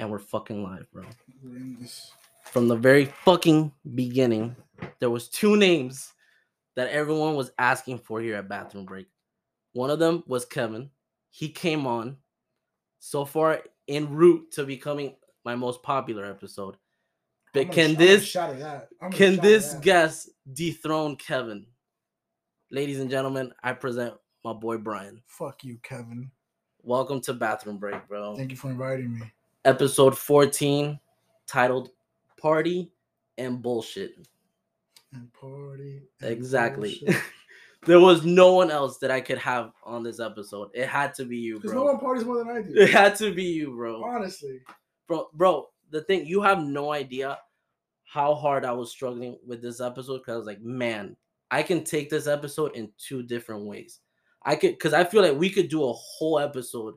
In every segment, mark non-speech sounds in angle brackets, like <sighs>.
And we're fucking live, bro. We're in this. From the very fucking beginning, there was two names that everyone was asking for here at Bathroom Break. One of them was Kevin. He came on so far en route to becoming my most popular episode. But I'm can this that? Can this guest dethrone Kevin? Ladies and gentlemen, I present my boy Brian. Fuck you, Kevin. Welcome to Bathroom Break, bro. Thank you for inviting me. Episode 14, titled Party and Bullshit. And party. and Exactly. bullshit. <laughs> there was no one else that I could have on this episode. It had to be you, Because bro. no one parties more than I do. It had to be you, bro. Honestly. Bro, bro, the thing you have no idea how hard I was struggling with this episode because I was like, man, I can take this episode in two different ways. I could because I feel like we could do a whole episode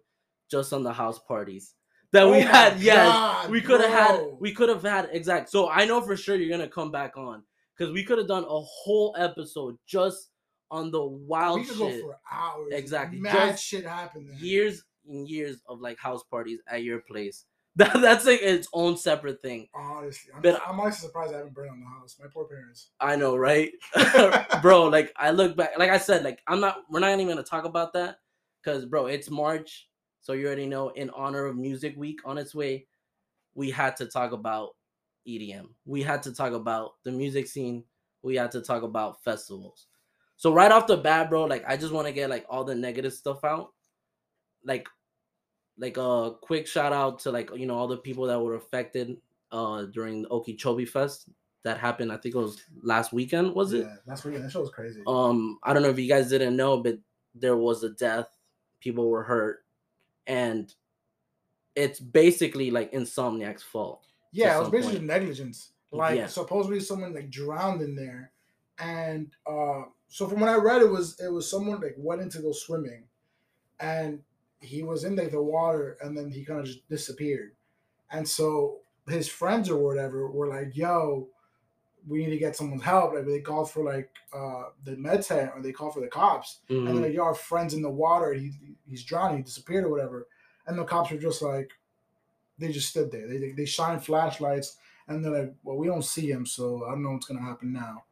just on the house parties that we Oh my had. Yes, God, we could have had we could have had exact. So I know for sure you're gonna come back on because we could have done a whole episode just on the wild we could shit. go for hours. Exactly. Mad Just shit happened there. years and years of like house parties at your place. <laughs> That, that's like its own separate thing. Honestly. I'm, But- I'm honestly surprised I haven't burned on the house. My poor parents. I know, right? <laughs> <laughs> bro, like I look back, like I said, like I'm not, we're not even gonna talk about that because, bro, it's March, so you already know. In honor of Music Week on its way, we had to talk about EDM. We had to talk about the music scene. We had to talk about festivals. So right off the bat, bro, like I just want to get like all the negative stuff out. Like, like a quick shout out to like you know all the people that were affected uh during the Okeechobee Fest that happened. I think it was last weekend. Was it? Yeah, that's what that show was crazy. um i don't know if you guys didn't know but there was a death people were hurt and it's basically like insomniac's fault yeah, it was basically point. negligence. Like Yeah. supposedly someone like drowned in there, and uh, so from what I read, it was it was someone like went in to go swimming, and he was in like the water, and then he kind of just disappeared, and so his friends or whatever were like, "Yo, we need to get someone's help." Like they call for like uh, the med tent or they call for the cops, and Mhm. they're like, "Yo, our friend's in the water. He he's drowning. He disappeared or whatever." And the cops were just like, they just stood there. They they, they shine flashlights, and they're like, "Well, we don't see him, so I don't know what's gonna happen now."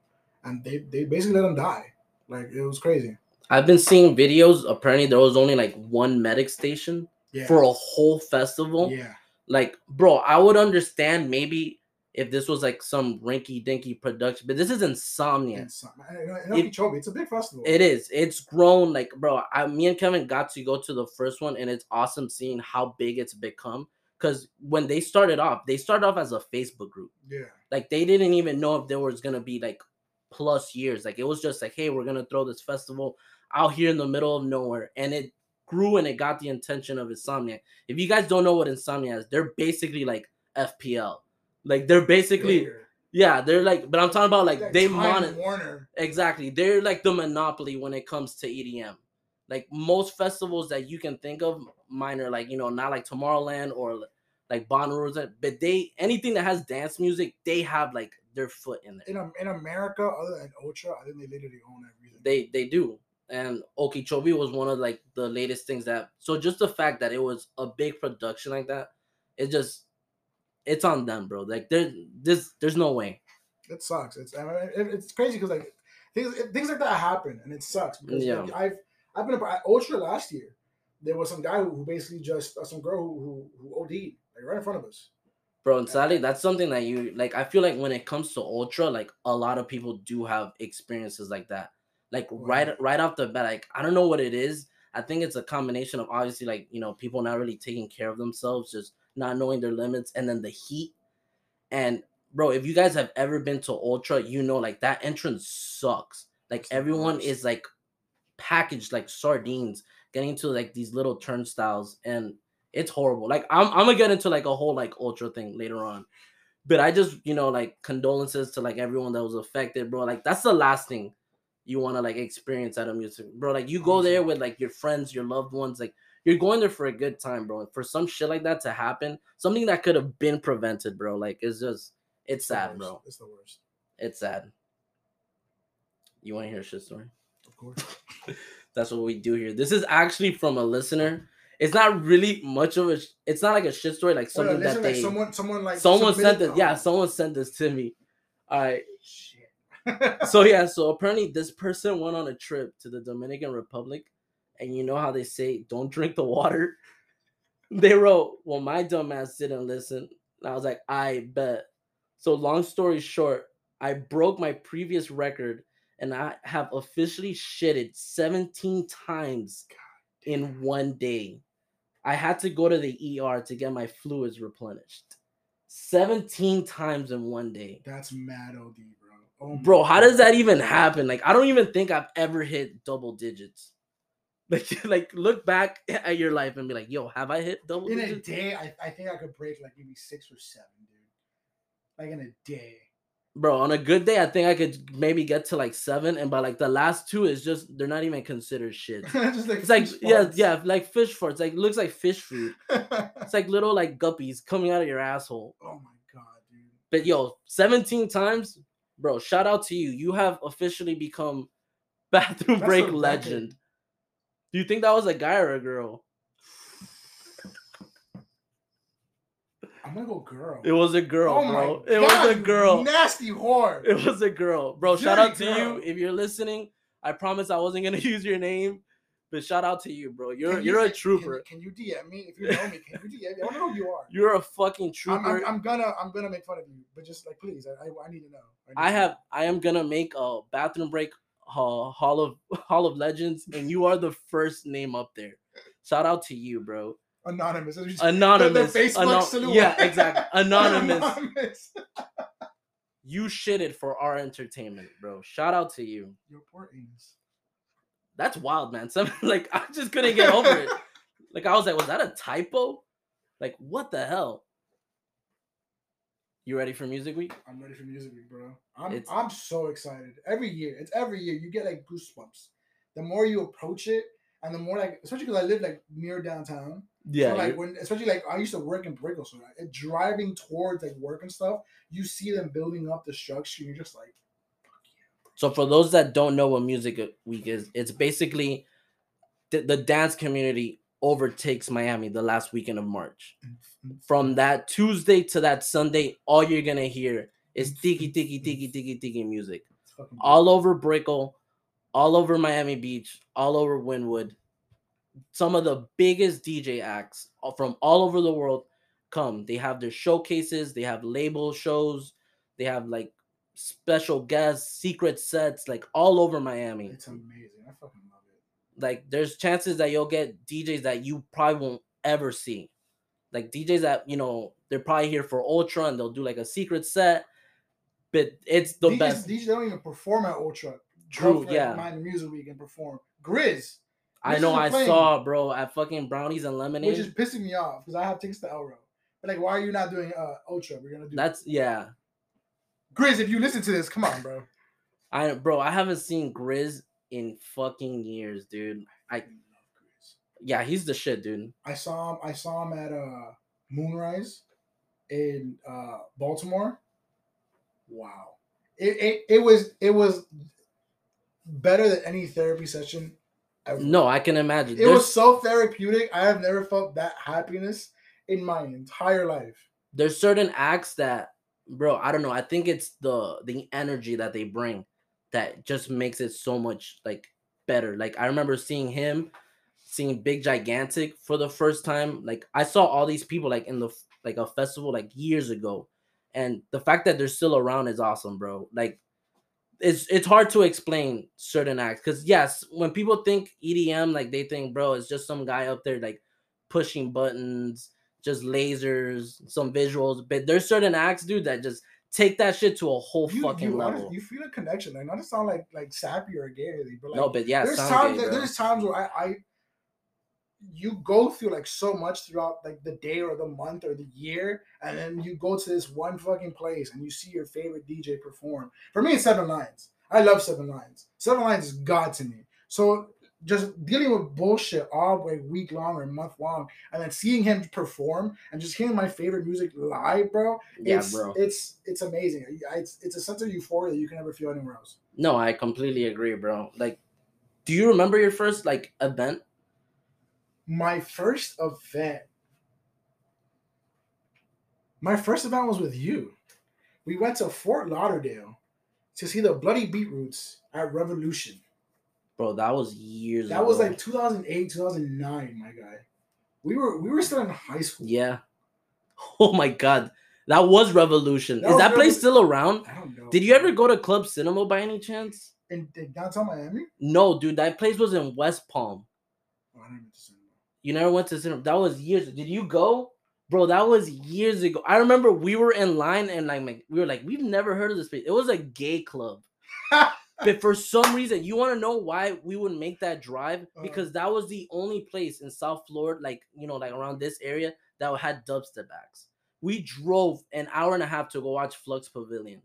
And they they basically let him die. Like it was crazy. i've been seeing videos apparently there was only like one medic station Yeah. for a whole festival yeah. like bro i would understand maybe if this was like some rinky dinky production but this is Insomniac It's, in in It- it's a big festival. It is. It's grown. Like, bro, I, me and Kevin got to go to the first one, and it's awesome seeing how big it's become. Because when they started off, they started off as a Facebook group. yeah. Like, they didn't even know if there was gonna be like plus years. Like, it was just like, hey, we're gonna throw this festival out here in the middle of nowhere, and it grew and it got the intention of Insomniac. If you guys don't know what Insomniac is, they're basically like FPL. Like, they're basically Bigger. yeah, they're like, but I'm talking about like Like they monitor. Warner. Exactly. They're like the monopoly when it comes to EDM. Like most festivals that you can think of, minor like, you know, not like Tomorrowland or like Bonnaroo, but they anything that has dance music, they have like their foot in there. In in America, other than Ultra, I think they literally own everything. They they do. And Okeechobee was one of like the latest things that so just the fact that it was a big production like that, it just it's on them, bro. Like there this there's no way. it sucks. It's I mean, it, it's crazy because like things things like that happen and it sucks because Yeah. like, I've I've been at Ultra last year. There was some guy who, who basically just uh, some girl who, who who OD'd like right in front of us. Bro, and sadly, that's something that you like. I feel like when it comes to ultra, like a lot of people do have experiences like that. Like right, right off the bat, like I don't know what it is. I think it's a combination of obviously like you know people not really taking care of themselves, just not knowing their limits, and then the heat. And bro, if you guys have ever been to ultra, you know like that entrance sucks. Like everyone is like packaged like sardines, getting to like these little turnstiles, and it's horrible. Like I'm I'm gonna get into like a whole like ultra thing later on. But I just, you know, like condolences to like everyone that was affected, bro. Like that's the last thing you want to like experience at a music, bro. Like you go there with like your friends, your loved ones, like you're going there for a good time, bro. And for some shit like that to happen, something that could have been prevented, bro. Like it's just it's the sad, bro. It's the worst. It's sad. You want to hear a shit story? Of course. <laughs> That's what we do here. This is actually from a listener. it's not really much of a. It's not like a shit story, like Wait, something listen, that like they. someone, someone like someone sent this. Yeah, someone sent this to me. All right. Shit. So <laughs> yeah, so apparently this person went on a trip to the Dominican Republic, and you know how they say don't drink the water. <laughs> They wrote, "Well, my dumbass didn't listen." And I was like, "I bet." So long story short, I broke my previous record, and I have officially shitted 17 times in one day. I had to go to the ER to get my fluids replenished. 17 times in one day. That's mad OD, bro. Oh Bro, how God. does that even happen? Like, I don't even think I've ever hit double digits. Like, <laughs> like look back at your life and be like, yo, have I hit double in a day? I, I think I could break like maybe six or seven, dude. Like in a day. Bro, on a good day, I think I could maybe get to like seven. And by like the last two is just they're not even considered shit. <laughs> Just like It's like, fish yeah, yeah, like fish farts. Like looks like fish food. <laughs> It's like little like guppies coming out of your asshole. oh my god, dude. But yo, 17 times, bro, shout out to you. You have officially become bathroom That's break legend. Do you think that was a guy or a girl? I'm gonna go girl. It was a girl, oh bro. It god, was a girl. Nasty whore. It was a girl. Bro, shout out to girl. you if you're listening. I promise I wasn't gonna <laughs> use your name, but shout out to you, bro. You're Can you- you're a trooper. Can, you DM me if you know me? Can you DM me? I to know who you are. <laughs> You're a fucking I'm, trooper. I'm, I'm gonna I'm gonna make fun of you, but just like please, I, I, I need to know. need I have I am gonna make a bathroom break hall, hall of <laughs> hall of legends, and you are the first name up there. Shout out to you, bro. anonymous. You the- Anonymous. The, Facebook yeah, exactly. <laughs> Anonymous. Anonymous. you shitted for our entertainment, bro. Shout out to you. Your poor anus. That's wild, man. Some <laughs> like I just couldn't get over it. Like I was like, was that a typo? Like what the hell? You ready for music week? I'm ready for music week, bro. I'm It's- I'm so excited. Every year, it's every year you get like goosebumps. The more you approach it, and the more like, especially because I live like near downtown. Yeah. so like when, especially like I used to work in Brickell, so like, driving towards like work and stuff, you see them building up the structure. You're just like, So for those that don't know what music week is, it's basically the, the dance community overtakes Miami the last weekend of March. Mm-hmm. From that Tuesday to that Sunday, all you're gonna hear is tiki tiki tiki tiki tiki music. All over Brickell, all over Miami Beach, all over Wynwood. Some of the biggest DJ acts from all over the world come. They have their showcases, they have label shows, they have like special guests, secret sets, like all over Miami. It's amazing. I fucking love it. Like there's chances that you'll get DJs that you probably won't ever see. Like DJs that, you know, they're probably here for Ultra and they'll do like a secret set. But it's the DJs, best. DJs don't even perform at Ultra. True, like, yeah. Miami Music Week and perform. GRiZ, I know I saw, bro, at fucking brownies and lemonade. which is pissing me off because I have tickets to Elro. But like, why are you not doing uh Ultra? We're gonna do That's yeah. GRiZ. If you listen to this, come on, bro. I bro, I haven't seen GRiZ in fucking years, dude. I yeah, he's the shit, dude. I saw him. I saw him at uh Moonrise in uh Baltimore. Wow, it it, it was it was better than any therapy session. Ever. No, I can imagine. it There's, was so therapeutic. I have never felt that happiness in my entire life. there's certain acts that, bro, I don't know. I think it's the the energy that they bring that just makes it so much like better. Like I remember seeing him, seeing Big Gigantic for the first time. Like I saw all these people like in the like a festival like years ago, and the fact that they're still around is awesome, bro. Like it's it's hard to explain certain acts because yes, when people think EDM, like they think, bro, it's just some guy up there like pushing buttons, just lasers, some visuals. But there's certain acts, dude, that just take that shit to a whole You, fucking you, honest- level. you feel a connection, like not to sound like like sappy or gay, or anything, but like no, but yeah, there's times gay, that, there's times where I, I you go through like so much throughout like the day or the month or the year, and then you go to this one fucking place and you see your favorite DJ perform. For me, it's Seven Lions. I love Seven Lions. Seven Lions is God to me. So just dealing with bullshit all like week long or month long, and then seeing him perform and just hearing my favorite music live, bro. yeah, it's, bro. It's it's amazing. It's it's a sense of euphoria that you can never feel anywhere else. No, I completely agree, bro. Like, do you remember your first like event? My first event. My first event was with you. We went to Fort Lauderdale to see the Bloody Beetroots at Revolution. Bro, that was years ago. That was like 2008, 2009, my guy. We were we were still in high school. Yeah. <laughs> Oh my god. That was Revolution. That Is was that place still around? I don't know. Did you ever go to Club Cinema by any chance? in, in downtown Miami? No, dude. That place was in West Palm. Oh, I never went to cinema. You never went to cinema. That was years. Did you go? Bro, that was years ago. I remember we were in line and like, we were like, we've never heard of this place. It was a gay club. <laughs> but for some reason, you want to know why we would make that drive? Uh. Because that was the only place in South Florida, like you know, like around this area, that had dubstep acts. We drove an hour and a half to go watch Flux Pavilion.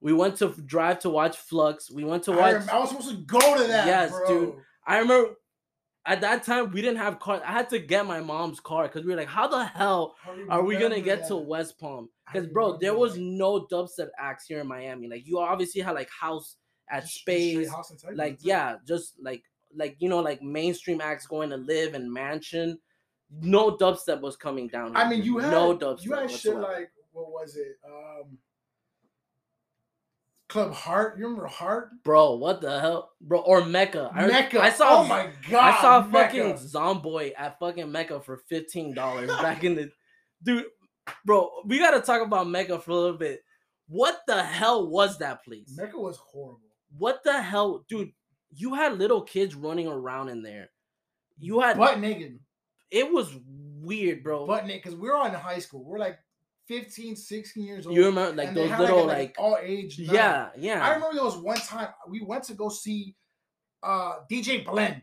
We went to drive to watch Flux. We went to I, watch. rem- I was supposed to go to that. Yes, bro. dude. I remember at that time we didn't have car. I had to get my mom's car because we were like, how the hell are we gonna get to. West Palm? Because bro, there was no dubstep acts here in Miami. Like you obviously had like house at Just- Space, like yeah, just like like you know like mainstream acts going to live in mansion. No dubstep was coming down. I mean, you had no dubstep. you had shit like what was it? Um, Club Heart. You remember Heart? bro, what the hell, bro? Or Mecca. I, Mecca. I saw. Oh my god. I saw Mecca. fucking Zomboy at fucking Mecca for fifteen dollars <laughs> back in the, dude, bro. We gotta talk about Mecca for a little bit. What the hell was that place? Mecca was horrible. What the hell, dude? You had little kids running around in there. You had butt naked. it was weird, bro. Butt naked because we're all in high school. We're like 15, 16 years old. you remember like those little a, like, all age. night. yeah, yeah. I remember there was one time we went to go see uh DJ Blend.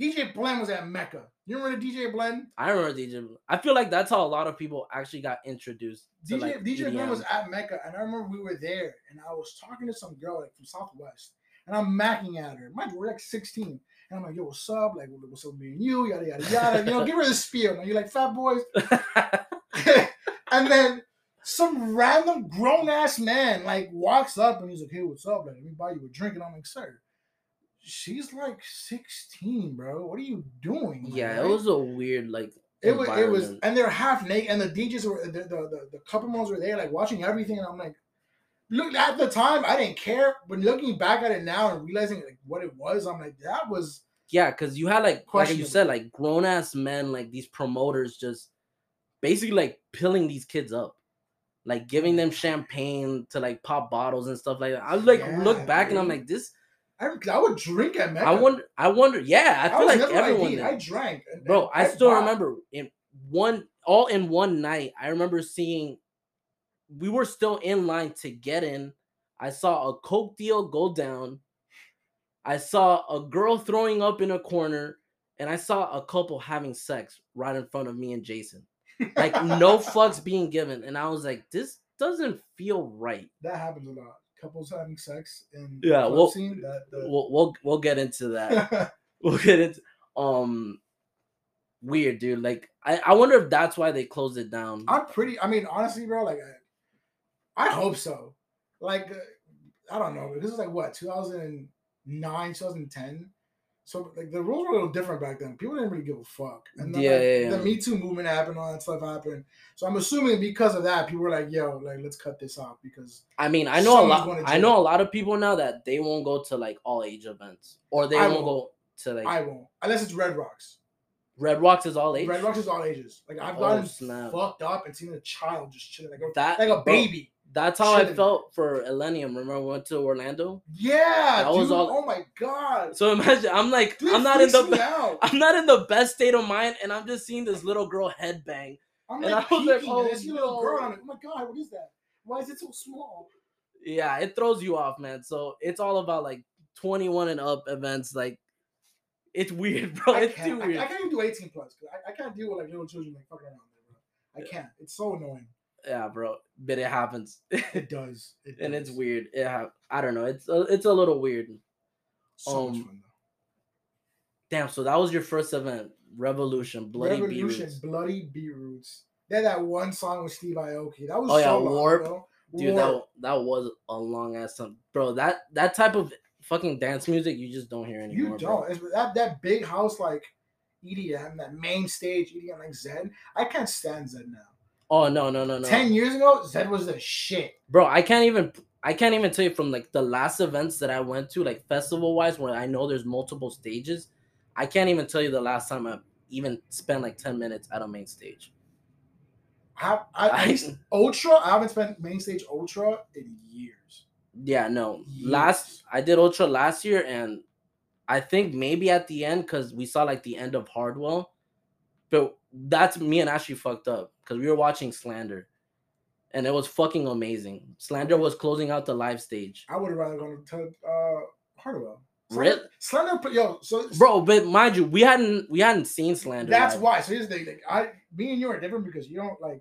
DJ Blend was at Mecca. You remember DJ Blend? I remember DJ. I feel like that's how a lot of people actually got introduced. To, DJ like, DJ Blend was at Mecca, and I remember we were there, and I was talking to some girl like from Southwest, and I'm macking at her. Mind you, we're like 16, and I'm like, "Yo, what's up? Like, what's up, with me and you? Yada yada yada. You know, give her the spiel. And you're like, "Fat boys," <laughs> <laughs> and then some random grown ass man like walks up and he's like, "Hey, what's up? Like, let me buy you a drink." And I'm like, "Sir." She's like 16, bro. What are you doing? yeah, guy?" it was a weird like. It was, it was, and they're half naked, and the DJs were, the, the, the, the couple moms were there, like watching everything, and I'm like, look, at the time, I didn't care, but looking back at it now and realizing like what it was, I'm like, that was, Yeah, because you had like like you said, like grown ass men, like these promoters just basically like pilling these kids up. Like giving them champagne to like pop bottles and stuff like that. I like look Yeah, back and I'm like, this I, I would drink at Mecca. I wonder I wonder, yeah, I I feel was like everyone ID'd. I drank, Bro, and I still bought. remember in one all in one night, I remember seeing we were still in line to get in. I saw a Coke deal go down. I saw a girl throwing up in a corner, and I saw a couple having sex right in front of me and Jason. Like no <laughs> fucks being given. And I was like, this doesn't feel right. That happens a lot. Couples having sex in Yeah, the well, scene. That, that We'll we'll, we'll get into that. <laughs> we'll get into um weird dude. Like I, I wonder if that's why they closed it down. I'm pretty. I mean, honestly, bro, like, I, I hope so. Like, uh, I don't know. This is like what 2009, 2010. So like the rules were a little different back then. People didn't really give a fuck. And then Yeah, like, yeah, the yeah. Me Too movement happened, all that stuff happened. So I'm assuming because of that, people were like, "Yo, like let's cut this off," because I mean, I know a lot. I know a lot of people now that they won't go to like all age events, or they won't won't. go to like I won't unless it's Red Rocks. Red Rocks is all age. Red Rocks is all ages. Like I've Oh, gotten snap. fucked up and seen a child just chilling like a, That like a baby. That's how I felt for Illenium. Remember we went to Orlando. Yeah, That dude. was all- Oh my god. So imagine I'm like Dude, I'm not in the be- I'm not in the best state of mind, and I'm just seeing this little girl headbang. I'm And like, I was like, oh, I see a little girl. no. I'm like, oh my god, what is that? Why is it so small? Yeah, it throws you off, man. So it's all about like 21 and up events. Like it's weird, <laughs> bro. I It's too weird. I can't even do 18 plus. I, I can't deal with like little children like fucking around there, bro. I can't. It's so annoying. Yeah, bro. But it happens. <laughs> It does. It and it's weird. It ha- I don't know. It's a, it's a little weird. So much Um, fun though. Damn. So that was your first event, Revolution, Bloody Revolution, Beetroots. bloody beetroots. They had that one song with Steve Aoki. That was Oh, yeah, so long, Warp. bro. Dude, Warp. that that was a long ass song, bro. That that type of fucking dance music you just don't hear anymore. you don't. It's, that that big house like EDM, that main stage EDM like Zedd. I can't stand Zedd now. Oh no no no no. Ten years ago, Zedd was the shit. bro i can't even i can't even tell you from like the last events that i went to like festival wise where i know there's multiple stages i can't even tell you the last time i even spent like 10 minutes at a main stage I, I, I- Ultra. I haven't spent main stage Ultra in years. yeah no last i did ultra last year and i think maybe at the end because we saw like the end of hardwell but that's me and ashley fucked up because we were watching slander and it was fucking amazing slander was closing out the live stage I would have rather gone to uh, Hardwell. Really? Slander, yo, so bro but mind you we hadn't we hadn't seen slander That's live. why. So here's the thing. Like, I, me and you are different because you don't like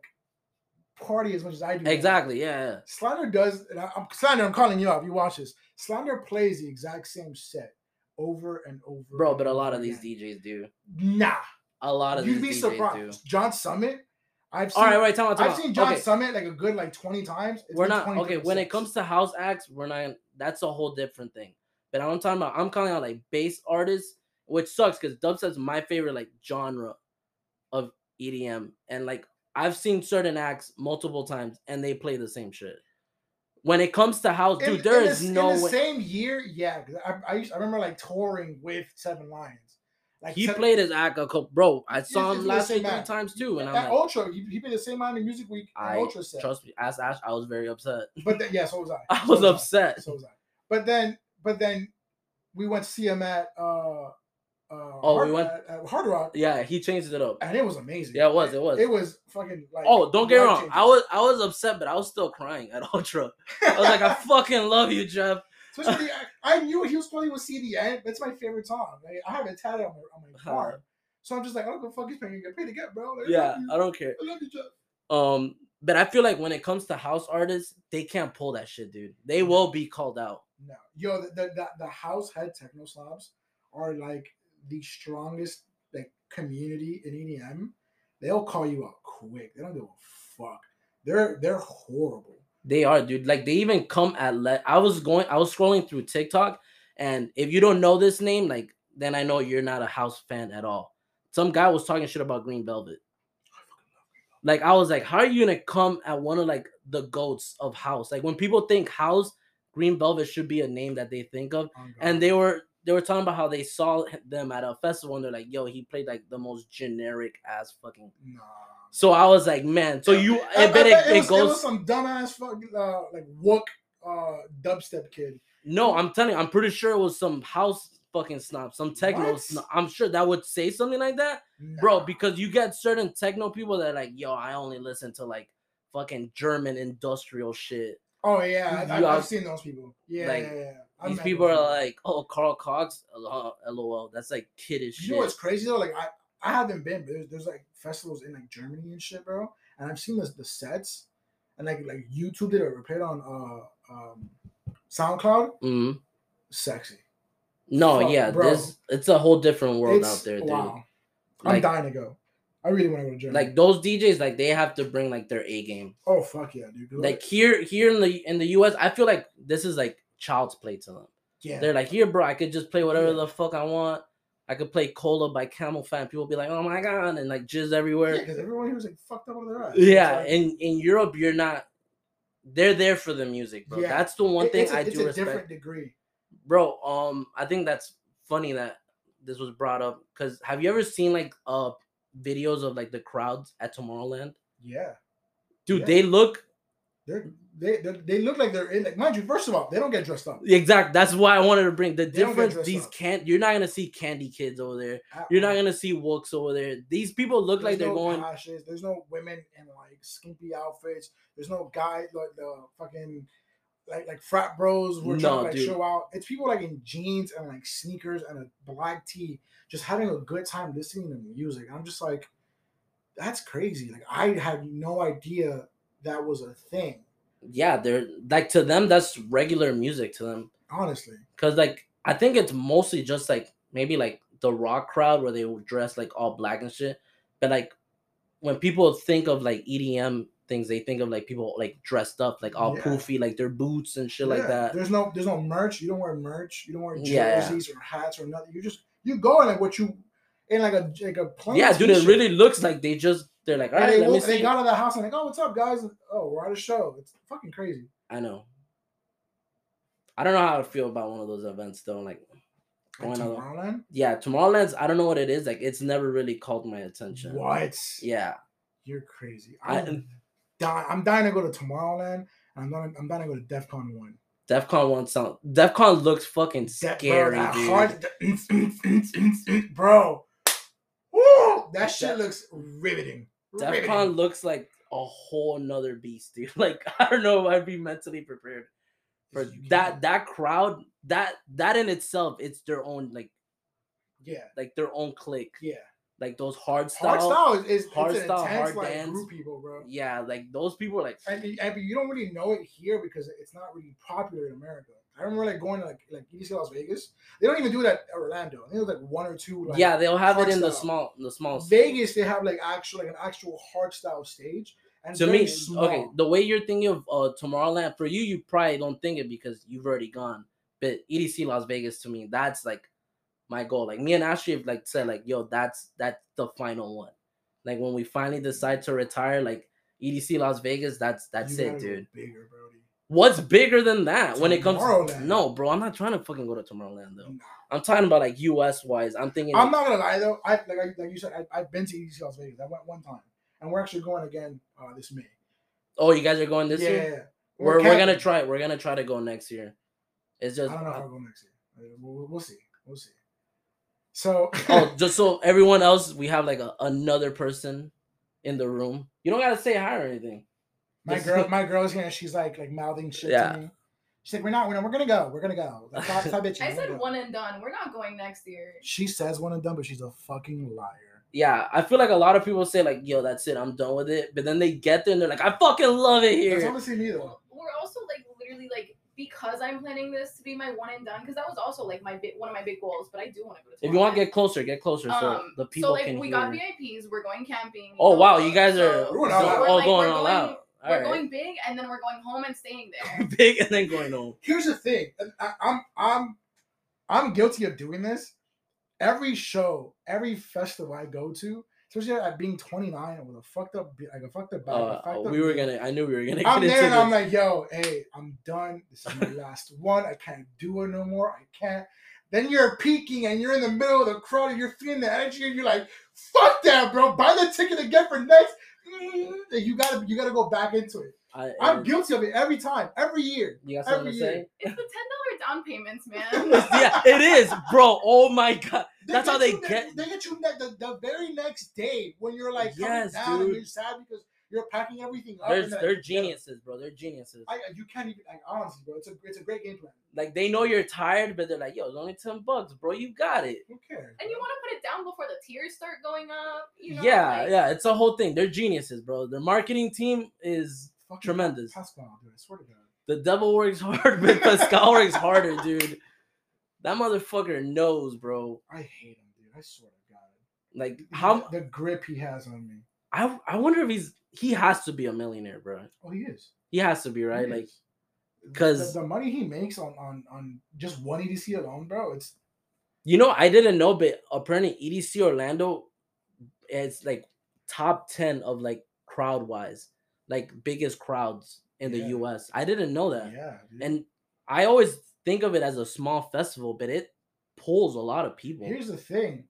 party as much as I do. exactly yeah, yeah. Slander does. And I, I'm Slander. I'm calling you out. If you watch this, Slander plays the exact same set over and over. Bro, but a lot of these. DJs do. Nah, A lot of you'd be DJs surprised. John Summit. I've seen. All right, right. Time out, time I've out. seen John okay. Summit like a good like 20 times. It's We're not okay. When it comes to house acts, we're not. That's a whole different thing. But I'm talking about. I'm calling out like bass artists, which sucks because dubstep's my favorite like genre of EDM, and like I've seen certain acts multiple times, and they play the same shit. When it comes to house, in, dude, there in is the, no in the way. same year. Yeah, I, I, used, I remember like touring with Seven Lions. Like He Seven- played his act a couple, bro. I saw him last same three times too, and I'm at like, Ultra. He, he played the same in Music Week. I Ultra set. trust me. Ask Ash, I was very upset. But then, yeah, so was I. <laughs> I So was upset. So was I. But then, but then, we went to see him at uh, uh Oh, Hard, we went- at Hard Rock, Yeah, he changed it up. and it was amazing. Yeah, it was, it was. It was fucking like. Oh, don't get wrong. life-changing. I was I was upset, but I was still crying at <laughs> Ultra. I was like, I fucking love you, Jeff. Especially, the, I knew he was playing with CDN. That's my favorite song. Like, I have it tatted on my, on my car. So I'm just like, I don't give a fuck. He's paying. You get paid to get, bro. Like, I Yeah, you. I don't care. I love you, Jeff. Um, but I feel like when it comes to house artists, they can't pull that shit, dude. They will be called out. No, yo, the the, the, the house head techno slobs are like the strongest like community in EDM. They'll call you out quick. They don't give a fuck. They're they're horrible. They are, dude. Like they even come at le- I was going, I was scrolling through TikTok, and if you don't know this name, like then I know you're not a house fan at all. Some guy was talking shit about Green Velvet. Like I was like, how are you gonna come at one of like the goats of house? Like when people think house, Green Velvet should be a name that they think of. Oh, And they were they were talking about how they saw them at a festival and they're like, yo, he played like the most generic ass fucking. nah. So I was like, man, so you I, I bet it, it was, goes. was some dumbass fucking uh, like wook uh dubstep kid. No, I'm telling you, I'm pretty sure it was some house fucking snob, some techno snob. I'm sure that would say something like that, bro, because you get certain techno people that are like, yo, I only listen to like fucking German industrial shit. oh yeah, I, you I, are- I've seen those people. Yeah, like, yeah, yeah. I These people are like, oh, Carl Cox, lol. That's like kiddish You shit. know what's crazy though? Like I, I haven't been, but there's, there's like festivals in like Germany and shit, bro. And I've seen this the sets, and like like YouTube did or played on uh um SoundCloud. Mhm. Sexy. No, Fuck, yeah, bro. this it's a whole different world It's- out there, dude. Wow. I'm dying to go. I really want to go to Germany. Like those DJs, like they have to bring like their A game. oh fuck yeah, dude. Like here, here in the in the US, I feel like this is like child's play to them. yeah, They're like, here, bro, I could just play whatever Yeah. the fuck I want. I could play Cola by CamelPhat. People be like, oh my god, and like jizz yeah, everywhere. because everyone here was like fucked up on their ass. Yeah, like- in in Europe, you're not. They're there for the music, bro. Yeah. That's the one it- thing a, I it's a respect. different degree. bro um i think that's funny that this was brought up because have you ever seen like uh videos of like the crowds at tomorrowland Yeah, dude Yeah. they look they're, they they they look like they're in. Like, mind you, first of all, they don't get dressed up. exact that's why i wanted to bring the They difference these can't you're not gonna see candy kids over there at you're not gonna see wooks over there these people look like There's they're no going there's no women in like skimpy outfits. There's no guy like the fucking like like frat bros who are trying to like dude. show out. It's people like in jeans and like sneakers and a black tee, just having a good time listening to music. I'm just like, that's crazy. Like I had no idea that was a thing. Yeah they're like to them that's regular music to them Honestly, because like i think it's mostly just like maybe like the rock crowd where they dress like all black and shit but like when people think of like edm things they think of like people like dressed up like all Yeah. poofy like their boots and shit like that There's no there's no merch. You don't wear merch. You don't wear Yeah, yeah. jerseys or hats or nothing. You just you go and like what you. in like a like a plain yeah, dude, it really looks like they just they're like, all right, they, let me they see. got out of the house and like, oh, what's up, guys? Oh, we're at a show. It's fucking crazy. I know. I don't know how I feel about one of those events though. Like, Like going on. Tomorrowland. Yeah, Tomorrowland's. I don't know what it is. Like, it's never really called my attention. What? Yeah, You're crazy. I- I'm, dying, I'm dying to go to Tomorrowland. And I'm dying, I'm dying to go to Defqon.1. DEF CON one sound. Defqon looks fucking scary, bro, dude. hard, <clears throat> bro. Woo, that shit looks riveting. DEF Riveting. CON looks like a whole nother beast, dude. <laughs> Like, I don't know if I'd be mentally prepared for that. That crowd. That that in itself, it's their own like Yeah, like their own clique. yeah. Like those hard style. Hard style is, is hard style, intense, hard like, dance. group people, bro. Yeah, like those people are like And, you- and you don't really know it here because it's not really popular in America. I remember like going to like like EDC Las Vegas. They don't even do that at Orlando. I think it was like one or two. Like, yeah, they'll have it in the small the small Vegas, they have like actual like an actual hard style stage. And to me, small. okay, the way you're thinking of uh, Tomorrowland for you, you probably don't think it because you've already gone. But EDC Las Vegas to me, that's like my goal. Like me and Ashley have like said, like yo, that's that's the final one. Like when we finally decide to retire, like EDC Las Vegas, that's that's You it, dude. Bigger, Brody. What's bigger than that when it comes? Tomorrowland. No, bro, I'm not trying to fucking go to Tomorrowland though. I'm talking about like US wise. I'm thinking. I'm not gonna lie though. I like I, like you said, I, I've been to EDC Las Vegas. I went one time, and we're actually going again uh, this May. oh, you guys are going this yeah, year? yeah, yeah. We're, we're gonna try. We're gonna try to go next year. It's just I don't know if I'll go next year. Uh, We'll, we'll see. We'll see. So <laughs> oh, just so everyone else, we have like a, another person in the room. You don't gotta say hi or anything. My Just- girl, <laughs> my girl's here. and She's like like mouthing shit Yeah. to me. She's like, we're not, we're not, we're gonna go. We're gonna go. Like, stop, <laughs> stop bitching. I said go." one and done. We're not going next year. She says one and done, but she's a fucking liar. Yeah, I feel like a lot of people say like, "Yo, that's it, I'm done with it," but then they get there and they're like, "I fucking love it That's here." honestly me though. We're also like literally like because I'm planning this to be my one and done because that was also like my big one of my big goals. But I do want to go to. If you want to get closer, get closer so Um, the people so like can we hear. got VIPs. We're going camping. oh so- wow, you guys are so We're going all, all out. like, going all going- out. All We're right, going big, and then we're going home and staying <laughs> there. big and then going home. Here's the thing. I, I'm I'm I'm guilty of doing this. Every show, every festival I go to, especially at being 29 and with a fucked up, be- like a fucked up back. a Uh, fucked up we were gonna. I knew we were gonna. Get I'm there and. I'm like, yo, hey, I'm done. This is my <laughs> last one. I can't do it no more. I can't. Then you're peaking and you're in the middle of the crowd and you're feeling the energy and you're like, fuck that, bro. Buy the ticket again for next. And You gotta you gotta go back into it. I, I'm guilty of it every time, every year. You got something every to year. It's the ten dollar down payments, man. <laughs> yeah, it is, bro. Oh my god. That's how they you ne- get- They get you ne- the, the very next day when you're like coming Yes, down and dude. you're sad because you're packing everything up. They're, they're yeah. geniuses, bro. They're geniuses. I, you can't even like honestly, bro. It's a it's a great game plan. Like they know you're tired, but they're like, "Yo, it's only ten bucks, bro. You got it." Who cares? and you want to put it down before the tears start going up. You know, yeah, like- yeah. It's a whole thing. They're geniuses, bro. Their marketing team is Fucking tremendous. Pasquale, dude. I swear to God. the devil works hard, <laughs> but Pasquale works harder, dude. That motherfucker knows, bro. I hate him, dude. I swear to God. Like how the grip he has on me. I I wonder if he's he has to be a millionaire, bro. Oh, he is. He has to be, right? Like because the, the money he makes on on on just one EDC alone, bro. It's You know, I didn't know, but apparently EDC Orlando is like top 10 of like crowd wise, like biggest crowds in the Yeah. US. I didn't know that. yeah. Dude. And I always think of it as a small festival, but it pulls a lot of people, here's the thing.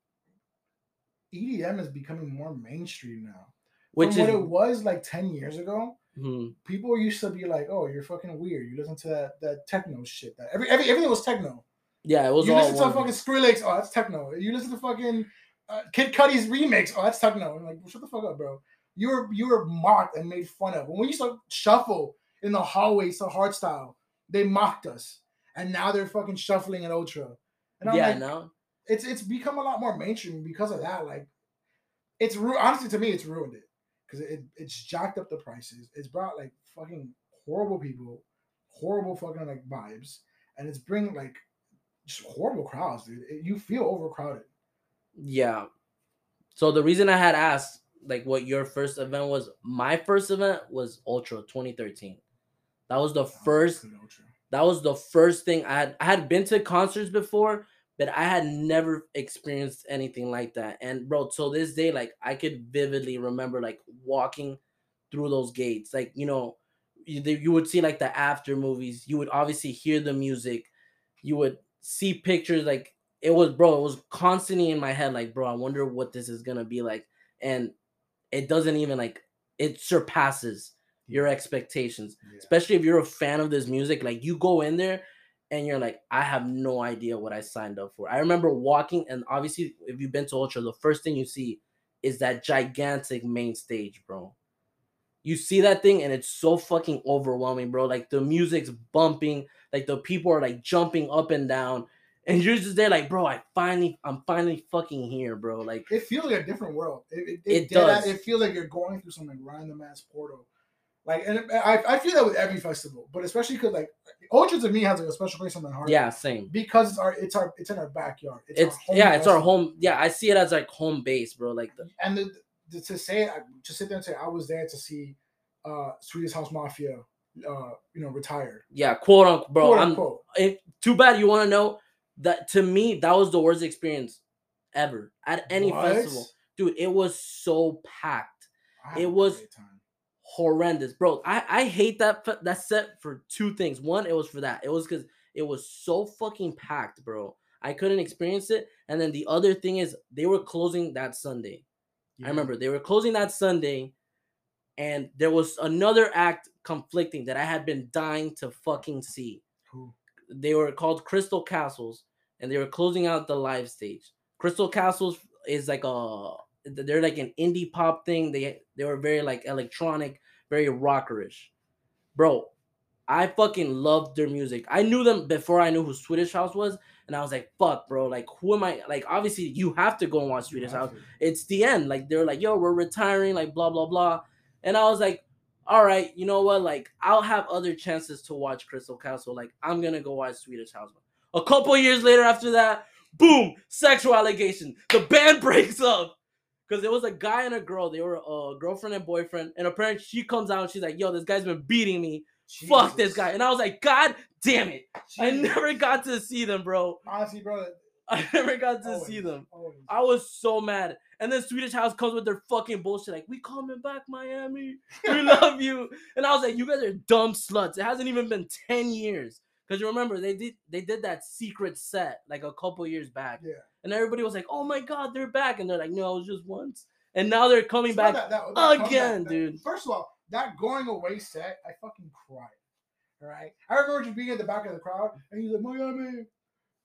EDM is becoming more mainstream now. Which From is what it was like ten years ago. hmm, People used to be like, "Oh, you're fucking weird. You listen to that that techno shit. That every, every everything was techno. yeah, it was you listen to fucking Skrillex. Oh, that's techno. You listen to fucking uh, Kid Cudi's remix. Oh, that's techno. I'm like, shut the fuck up, bro. You were you were mocked and made fun of. When we used to shuffle in the hallways to hardstyle, they mocked us, and now they're fucking shuffling in ultra. And I'm yeah, like, no. it's it's become a lot more mainstream because of that. Like, it's ru- honestly to me, it's ruined it because it it's jacked up the prices. It's brought like fucking horrible people, horrible fucking like vibes, and it's bringing like just horrible crowds, dude. It- you feel overcrowded. Yeah. So the reason I had asked like what your first event was, my first event was Ultra 2013. That was the Oh, first good ultra. that was the first thing I had I had been to concerts before, but I had never experienced anything like that. And bro, till this day, like I could vividly remember like walking through those gates. Like, you know, you, you would see like the after movies. You would obviously hear the music. You would see pictures. Like it was, bro, it was constantly in my head. Like, bro, I wonder what this is gonna be like. And it doesn't even like it surpasses your expectations, Yeah. especially if you're a fan of this music. Like you go in there and you're like, I have no idea what I signed up for. I remember walking, and obviously, if you've been to Ultra, the first thing you see is that gigantic main stage, bro. You see that thing, and it's so fucking overwhelming, bro. Like the music's bumping, like the people are like jumping up and down, and you're just there, like, bro, I finally, I'm finally fucking here, bro. Like, It feels like a different world. It, it, It ass- does. It feels like you're going through something in the mass portal. Like, and I, I feel that with every festival, but especially because like Ultra to me has like a special place in my heart. yeah, same. because it's our it's our it's in our backyard. It's our home yeah, it's our home. Yeah, I see it as like home base, bro. Like the, And the, the, to say I- to sit there and say I was there to see uh Swedish House Mafia, uh you know retired. yeah, quote unquote, bro. Quote, I'm unquote. it, too bad you want to know that to me that was the worst experience ever at any What? festival dude it was so packed it was-. Horrendous bro i i hate that that set for two things one it was for that it was because it was so fucking packed bro i couldn't experience it and then the other thing is they were closing that sunday Yeah. I remember they were closing that Sunday, and there was another act conflicting that I had been dying to fucking see. Who? They were called Crystal Castles, and they were closing out the live stage. Crystal Castles is like a they're like an indie pop thing. They they were very like electronic, very rockerish. Bro, I fucking loved their music. I knew them before I knew who Swedish House was, and I was like, fuck, bro. Like, who am I? Like, obviously, you have to go and watch Swedish House it's the end. Like they're like, yo, we're retiring, like blah blah blah. And I was like, all right, you know what? Like I'll have other chances to watch Crystal Castle. Like I'm gonna go watch Swedish House. A couple years later, after that, boom, sexual allegation. The band <laughs> breaks up because it was a guy and a girl. They were a girlfriend and boyfriend, and apparently she comes out and she's like, yo, this guy's been beating me. Fuck this guy. And I was like, God damn it! I never got to see them, bro. honestly, bro. <laughs> I never got to always, see them. always. I was so mad. And then Swedish House comes with their fucking bullshit, like, we coming back, Miami. We <laughs> love you. And I was like, you guys are dumb sluts. It hasn't even been 10 years. Because you remember they did they did that secret set like a couple years back. Yeah. And everybody was like, oh my god, they're back. And they're like, no, it was just once. And now they're coming back. that- that- that again, dude. First of all, that going away set, I fucking cried. All right. I remember just being at the back of the crowd and he's like, Miami,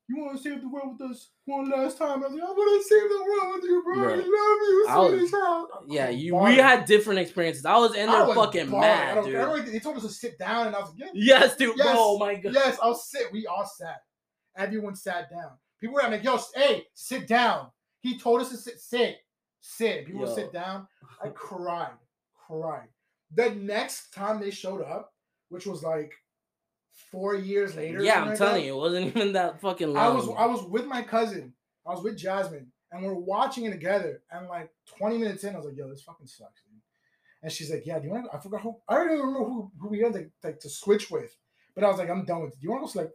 you want to save the world with us one last time? I was like, I want to save the world with you, bro. Bro, I love you, was- Swedish Yeah, you bawling. we had different experiences. I was in there was fucking. I mad, dude. Remember they told us to sit down, and I was like, yeah, Yes, dude. Yes, Oh my god. yes, I'll sit. We all sat. Everyone sat down. People were like, yo, hey, sit down. He told us to sit, sit, sit. People Yo. sit down. I <laughs> cried, cried. The next time they showed up, which was like four years later. Yeah, I'm like telling that, you, it wasn't <laughs> even that fucking long. I was I was with my cousin. I was with Jasmine, and we are watching it together. And like 20 minutes in, I was like, "Yo, this fucking sucks." Dude. And she's like, "Yeah, do you want? to I forgot who. I don't even remember who who we had to like to switch with. But I was like, "I'm done with it. Do you want to go like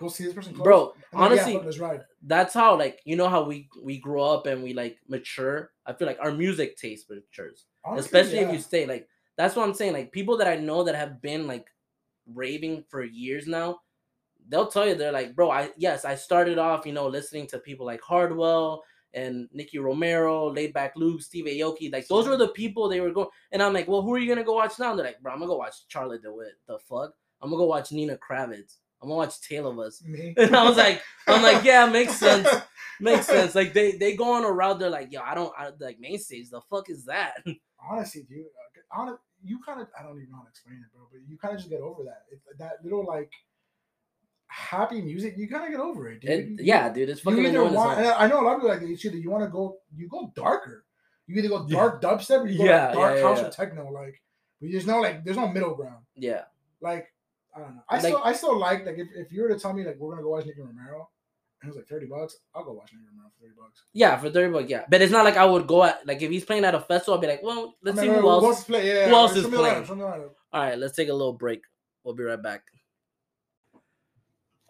go see this person?" Close? Bro, they're like, honestly, yeah, that's how like you know how we we grow up and we like mature. I feel like our music taste matures, Honestly, especially if you stay. Like that's what I'm saying. Like people that I know that have been like raving for years now, they'll tell you they're like, bro, I yes, I started off you know listening to people like Hardwell and Nicky Romero, Laid Back Luke, Steve Aoki. Like those were the people they were going. And I'm like, well, who are you gonna go watch now? And they're like, bro, I'm gonna go watch Charlotte de Witte. The fuck? I'm gonna go watch Nina Kraviz. I'm gonna watch Tale of Us. Me. <laughs> And I was like, I'm like, yeah, makes <laughs> sense. Makes sense. Like they they go on a route. They're like, yo, I don't I, like main stage. The fuck is that? <laughs> Honestly, dude, uh, hon- you kind of I don't even know how to explain it, bro. But you kind of just get over that. It, that little like happy music, you kind of get over it, dude. It- yeah, dude, it's You fucking either want, I know a lot of people like it's either you want to go, you go darker. You either go Yeah. dark dubstep or you go Yeah, like dark yeah, house yeah. or techno. Like, but there's no like, there's no middle ground. Yeah, Like, I don't know. I Like- still, I still like like if, if you were to tell me like we're gonna go watch Nicky Romero, and it was like thirty bucks, I'll go watch Nicky Romero for thirty bucks. yeah, for thirty bucks, yeah. But it's not like I would go at like if he's playing at a festival, I'd be like, well, let's I see mean, who else. play? Yeah, who else is like playing? something like. All right, let's take a little break. We'll be right back.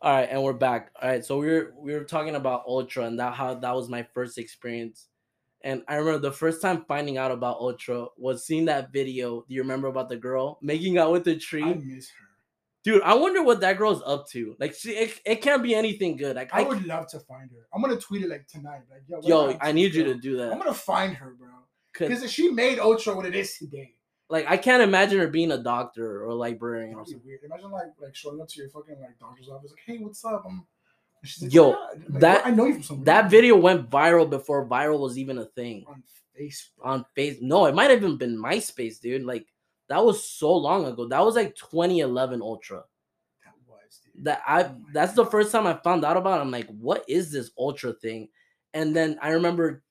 All right, and we're back. All right, so we were we were talking about Ultra and that how that was my first experience. And I remember the first time finding out about Ultra was seeing that video. Do you remember about the girl making out with the tree? I miss her. Dude, I wonder what that girl's up to. Like, she, it, it can't be anything good. Like, I I, would love to find her. I'm gonna tweet it like tonight. Like, yo, yo, I need you girl? to do that. I'm gonna find her, bro. 'Cause, Because she made Ultra what it is today. like, I can't imagine her being a doctor or a librarian or That'd be something. weird. Imagine like like showing up to your fucking like doctor's office, like, hey, what's up? I'm like, Yo, "Yeah." Like, that- I know you from somewhere. That video went viral before viral was even a thing on Facebook. on face. No, it might have even been MySpace, dude. Like, that was so long ago. That was like 2011 Ultra. that was dude. that I Oh that's the first time I found out about. It. I'm like, what is this ultra thing? And then I remember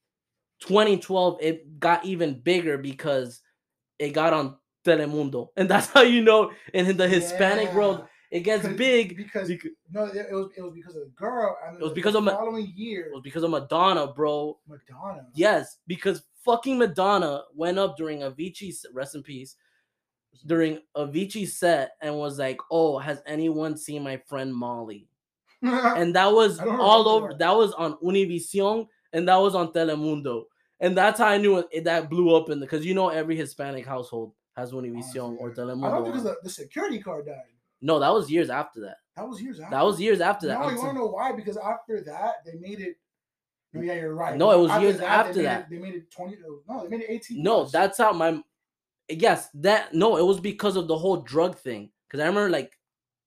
2012, it got even bigger because it got on Telemundo, <laughs> and that's how you know in the Hispanic world Yeah. it gets big. because becau- no, it, was it was because of the girl. And It was the- because the of Ma- following year, It was because of Madonna, bro. Madonna. Yes, because fucking Madonna went up during Avicii's rest in peace during Avicii's set and was like, "Oh, has anyone seen my friend Molly?" <laughs> and that was all over. that. That was on Univision and that was on Telemundo, and that's how I knew it, that blew up in the because you know every Hispanic household has Univision or I thought Telemundo. because the, security card died. No, that was years after that. That was years after. That was years after that. No, I'm you want to know why? Because after that, they made it. No, yeah, you're right. No, it was years they after made that. It, they made it twenty. No, they made it eighteen. no, plus. that's how my yes that no, it was because of the whole drug thing. Because I remember like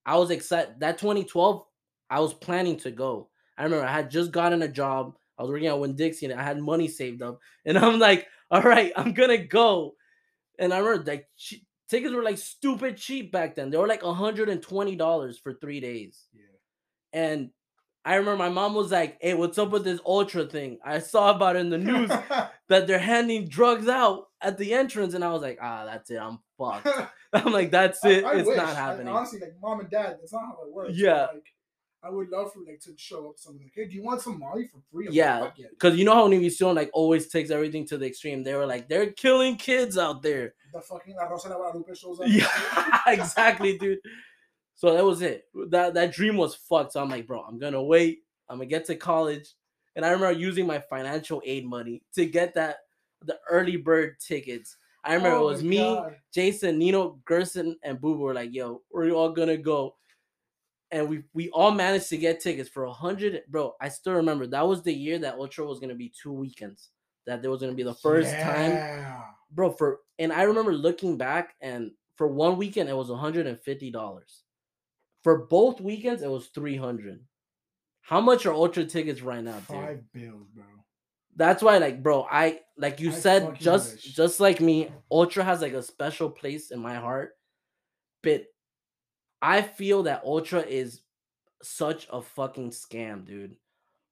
I was excited that 2012. I was planning to go. I remember I had just gotten a job. I was working at Winn Dixie and I had money saved up. <laughs> And I'm like, all right, I'm gonna go. And I remember like che- tickets were like stupid cheap back then. They were like $120 for three days. Yeah. And I remember my mom was like, Hey, what's up with this ultra thing? I saw about it in the news <laughs> that they're handing drugs out at the entrance. And I was like, ah, that's it. I'm <laughs> fucked. <laughs> I'm like, that's it. I- I it's wish. not happening. honestly, like mom and dad, that's not how it works. Yeah. Like, I would love for like to show up something like, hey, do you want some Molly for free? I'm Yeah. Because you know how Univision like always takes everything to the extreme. They were like, they're killing kids out there. The fucking La Rosa de Guadalupe shows up. Yeah, <laughs> exactly, dude. So that was it. That that dream was fucked. So I'm like, bro, I'm gonna wait. I'm gonna get to college. And I remember using my financial aid money to get that the early bird tickets. I remember Oh it was me, God. Jason, Nino, Gerson, and Boo were like, yo, we're all gonna go. And we we all managed to get tickets for a hundred. Bro, I still remember that was the year that Ultra was gonna be two weekends. That there was gonna be the first time bro for and i remember looking back and for one weekend it was $150 for both weekends it was 300 how much are ultra tickets right now dude? Five bills, bro. that's why like bro i like you I said just wish. just like me ultra has like a special place in my heart but i feel that ultra is such a fucking scam dude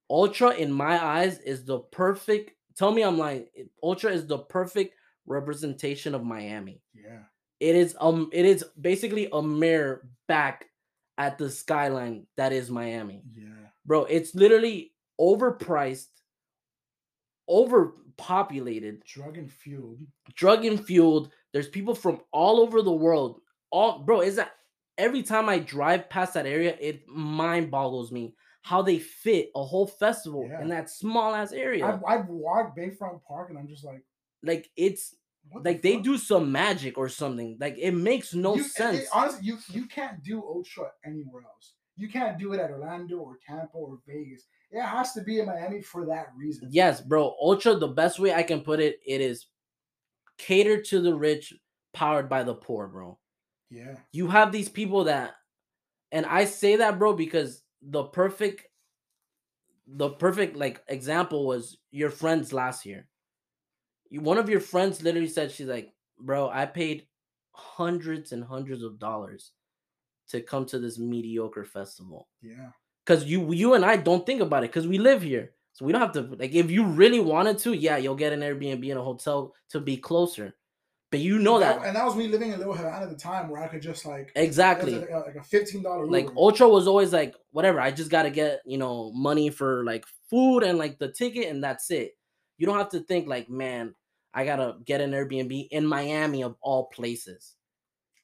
ultra in my eyes is the perfect tell me i'm lying ultra is the perfect representation of miami Yeah. it is um it is basically a mirror back at the skyline that is miami Yeah. bro it's literally overpriced. overpriced overpopulated Drug and fueled. drug and fueled. there's people from all over the world all bro is that every time i drive past that area it mind boggles me how they fit a whole festival Yeah. in that small ass area I've, I've walked Bayfront Park and I'm just like, like it's what the like they do some magic or something like it makes no You- it- it- sense honestly, you you can't do Ultra anywhere else. You can't do it at Orlando or Tampa or Vegas. It has to be in Miami for that reason. Yes, bro. Ultra, the best way I can put it, it is catered to the rich, powered by the poor, bro. Yeah. You have these people that, and I say that, bro, because the perfect, the perfect like example was your friends last year. You, one of your friends literally said, she's like, bro, I paid hundreds and hundreds of dollars to come to this mediocre festival Yeah. Because you you and I don't think about it because we live here. So we don't have to like if you really wanted to, yeah, you'll get an Airbnb in a hotel to be closer. But you know that, and that was me living in Little Havana at the time where I could just like exactly. Like a, like a fifteen dollar Like Ultra was always like whatever. I just gotta get you know money for like food and like the ticket and that's it. You don't have to think like man, I gotta get an Airbnb in Miami of all places.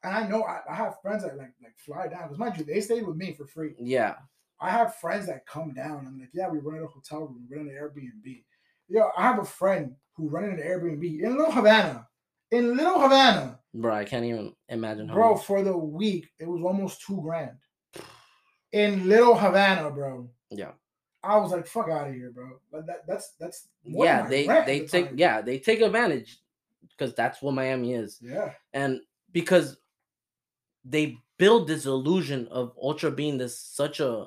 And I know I, I have friends that like like fly down because mind you, they stayed with me for free. Yeah, I have friends that come down. I'm like, yeah, we rented a hotel room, we rented an Airbnb. Yo, I have a friend who rented an Airbnb in Little Havana. In Little Havana, bro. I can't even imagine. How bro, much. for the week, it was almost two grand. In Little Havana, bro. Yeah. I was like, fuck out of here, bro. But that, that's that's yeah, they they the take time. yeah they take advantage because that's what Miami is, Yeah. and because they build this illusion of Ultra being this such a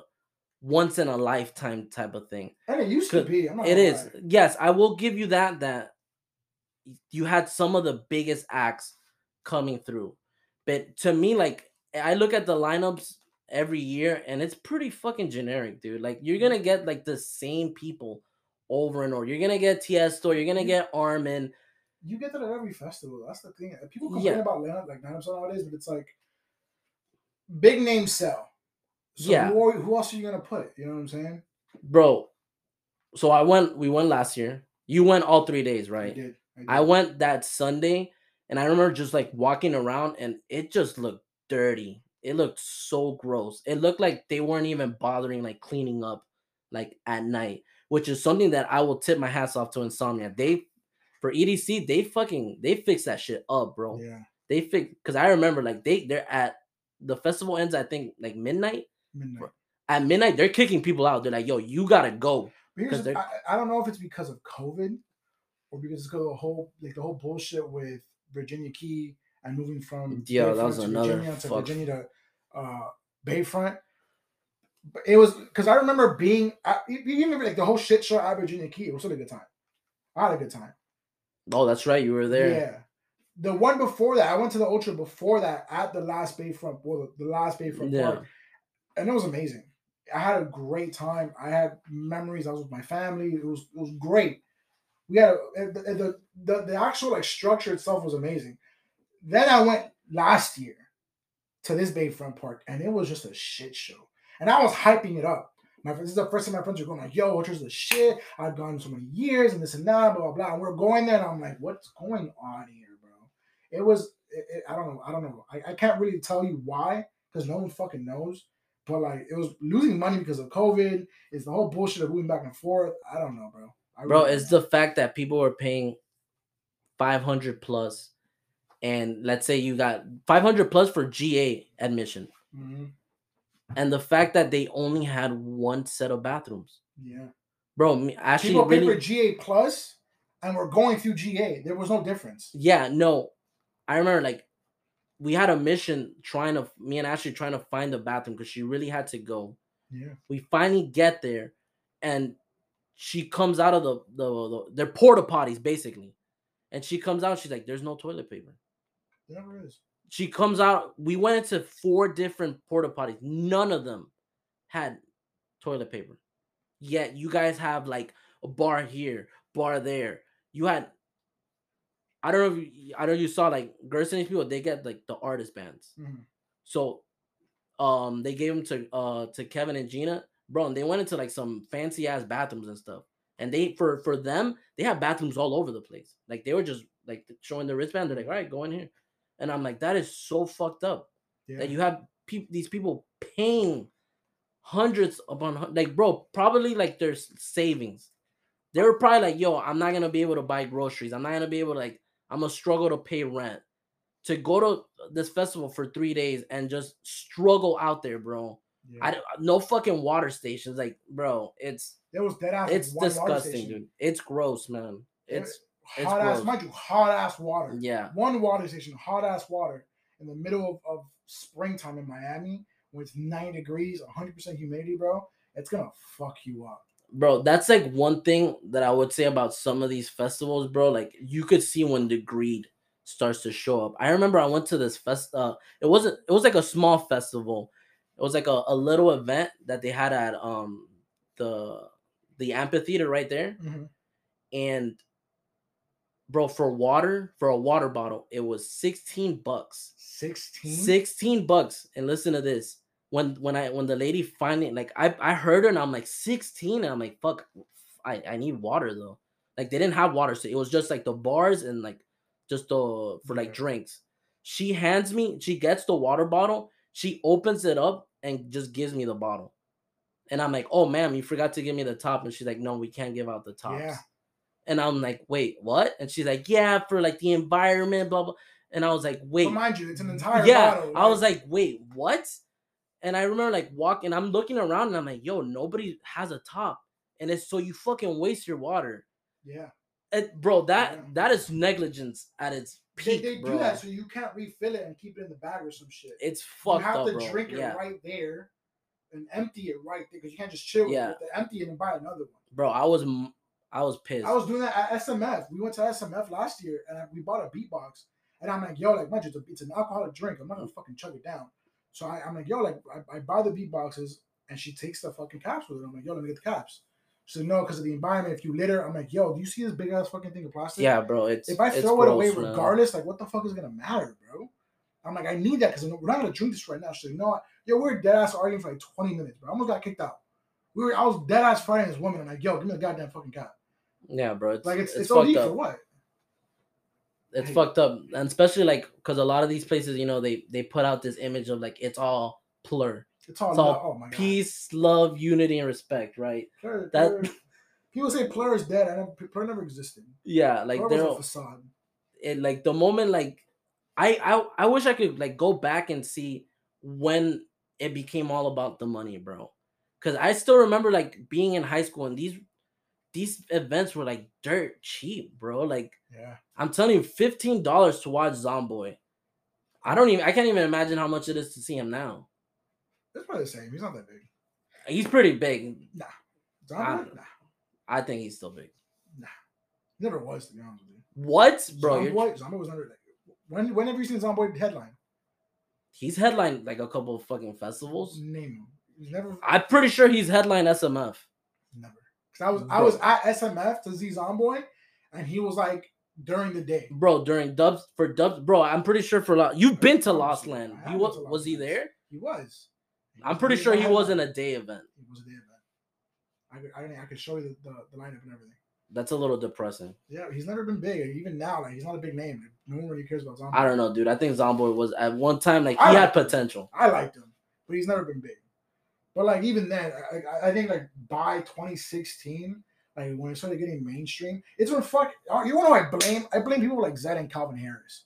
once in a lifetime type of thing. And it used to be. I'm not It lie. Yes, I will give you that that you had some of the biggest acts coming through. But to me like I look at the lineups every year and it's pretty fucking generic, dude. Like you're to get like the same people over and over. You're to get Tiesto, you're Mhm. get Armin. You get that at every festival. That's the thing. People complain Yeah. about lineup like lineups nowadays, but it's like big name sell. So Yeah. Who, are- who else are you gonna put? You know what I'm saying? Bro, so I went we went last year. You went all 3 days, I right? did. I, did. I went that Sunday and I remember just like walking around and it just looked dirty. It looked so gross. It looked like they weren't even bothering like cleaning up like at night, which is something that I will tip my hats off to Insomniac. They for EDC, they fucking they fix that shit up, bro. Yeah. They fix because I remember like they they're at the festival ends I think like midnight. Midnight. At midnight, they're kicking people out. They're like, yo, you gotta go. But here's 'Cause the- they're- I, I don't know if it's because of COVID or because it's because of the whole like the whole bullshit with Virginia Key and moving from Yeah, that was to another Virginia to Virginia to uh, Bayfront. But it was because I remember being at, even like the whole shit show at Virginia Key. It was still a good time. I had a good time. Oh, that's right, you were there. Yeah. The one before that, I went to the Ultra before that at the last Bayfront, well, the, the last Bayfront Yeah. park, and it was amazing. I had a great time. I had memories. I was with my family. It was it was great. We had a, the, the the actual like structure itself was amazing. Then I went last year to this Bayfront park, and it was just a shit show. And I was hyping it up. My this is the first time my friends were going like, "Yo, Ultra's the shit." I've gone so many years and this and that, blah blah blah. And we're going there, and I'm like, "What's going on here, bro?" It was, it, it- I don't know, I don't know. I, I can't really tell you why because no one fucking knows. But like, it was losing money because of COVID. It's the whole bullshit of moving back and forth. I don't know, bro. I bro it's the fact that people were paying 500 plus and let's say you got 500 plus for ga admission. Mhm. and the fact that they only had one set of bathrooms Yeah. bro me actually People pay for GA plus, and we're going through GA. There was no difference. yeah no i remember like we had a mission trying to me and ashley trying to find the bathroom because she really had to go Yeah. we finally get there and she comes out of the the, the they're porta potties basically and she comes out she's like there's no toilet paper There never is. she comes out. We went into four different porta potties. None of them had toilet paper. Yet you guys have like a bar here, bar there. You had. I don't know if you, I don't know you saw like Gerson these people. They get like the artist bands. Mhm. So, um, they gave them to uh to Kevin and Gina, bro. And they went into like some fancy ass bathrooms and stuff. And they for for them, they have bathrooms all over the place. Like they were just like showing the wristband. They're like, all right, go in here. And I'm like, that is so fucked up Yeah. that you have peop these people paying hundreds upon like bro probably like their savings they were probably like yo i'm not gonna be able to buy groceries i'm not gonna be able to like i'm gonna struggle to pay rent to go to this festival for three days and just struggle out there bro yeah. i uh, no fucking water stations like bro it's there was dead ass. it's disgusting dude it's gross man it's it's hot ass, gross. mind you, hot ass water. yeah One water station, hot ass water in the middle of, of springtime in Miami when it's 90 degrees, 100% humidity, bro. It's gonna fuck you up. Bro that's like one thing that i would say about some of these festivals bro like you could see when the greed starts to show up. I remember i went to this fest uh it wasn't it was like a small festival. It was like a, a little event that they had at um the the amphitheater right there. Mhm. and bro for water for a water bottle it was 16 bucks. 16. 16 bucks. And listen to this when when i when the lady finally like i i heard her and i'm like 16 and i'm like fuck i i need water though like they didn't have water so it was just like the bars and like just the for like Yeah. drinks she hands me she gets the water bottle she opens it up and just gives me the bottle And I'm like, oh ma'am, you forgot to give me the top. And she's like, no, we can't give out the tops. Yeah. And I'm like, wait, what? And she's like, yeah, for like the environment, blah blah. And I was like, wait, mind you, it's an entire yeah. bottle. I was like, wait, what? And I remember like walking, I'm looking around and I'm like, yo, nobody has a top. And it's so you fucking waste your water. yeah. It, bro, that Yeah. that is negligence at its peak, they bro. do that so you can't refill it and keep it in the bag or some shit. it's fucked up. you have up, to bro. drink it yeah, right there and empty it right there because you can't just chill. with it. Yeah. Have to empty it and buy another one. bro. I was I was pissed. I was doing that at SMF. We went to SMF last year and we bought a beatbox. And I'm like, yo, like, you, it's, a, it's an alcoholic drink. I'm not gonna fucking chug it down. So I, I'm like, yo, like, I, I buy the beatboxes and she takes the fucking caps with it. I'm like, yo, let me get the caps. She said, no, because of the environment. If you litter, I'm like, yo, do you see this big ass fucking thing of plastic? yeah, bro. It's If I throw it away man. regardless, like, what the fuck is gonna matter, bro? I'm like, I need that because we're not gonna drink this right now. She's like, no. Yo, we're dead ass arguing for like 20 minutes, bro. I almost got kicked out. We were, I was dead ass fighting this woman. I'm like, yo, give me the goddamn fucking cap. Yeah, bro. It's Like, it's it's, it's, OD for what? It's Hey. fucked up, and especially like because a lot of these places, you know, they they put out this image of like it's all plur, It's all, It's all oh my god. peace, love, unity, and respect, right? Plur, That- Plur- people say Plur is dead. I never, Plur never existed. Yeah, like Plur they're was a facade. it like the moment like I I I wish I could like go back and see when it became all about the money, bro. Cause I still remember like being in high school and these these events were like dirt cheap, bro. Like Yeah. I'm telling you, fifteen dollars to watch Zomboy. I don't even I can't even imagine how much it is to see him now. It's probably the same. He's not that big. He's pretty big. Zombie? I- Nah. I think he's still big. He never was, to be honest with you. What, bro? Zombie, Zombie was under like when whenever you seen Zombie headline, He's headlined like a couple of fucking festivals. name him. He's never I'm pretty sure he's headlined SMF. Cause I was I was at SMF to see Zomboy, and he was like during the day. bro during dubs for dubs bro i'm pretty sure for Lo- you've been to lost land I he was was he there? He was. He i'm was pretty sure he wasn't a day event He was a day event. I could I, can- I could show you the, the, the lineup and everything. that's a little depressing Yeah, he's never been big. Even now, like he's not a big name. No one really cares about Zombie. i don't know dude i think zomboy was at one time like he had like him. potential I liked him, but he's never been big. But like even then, I, I- think like by 2016, like when it started getting mainstream, it's when fuck. uh, You want to know I blame? I blame people like Zedd and Calvin Harris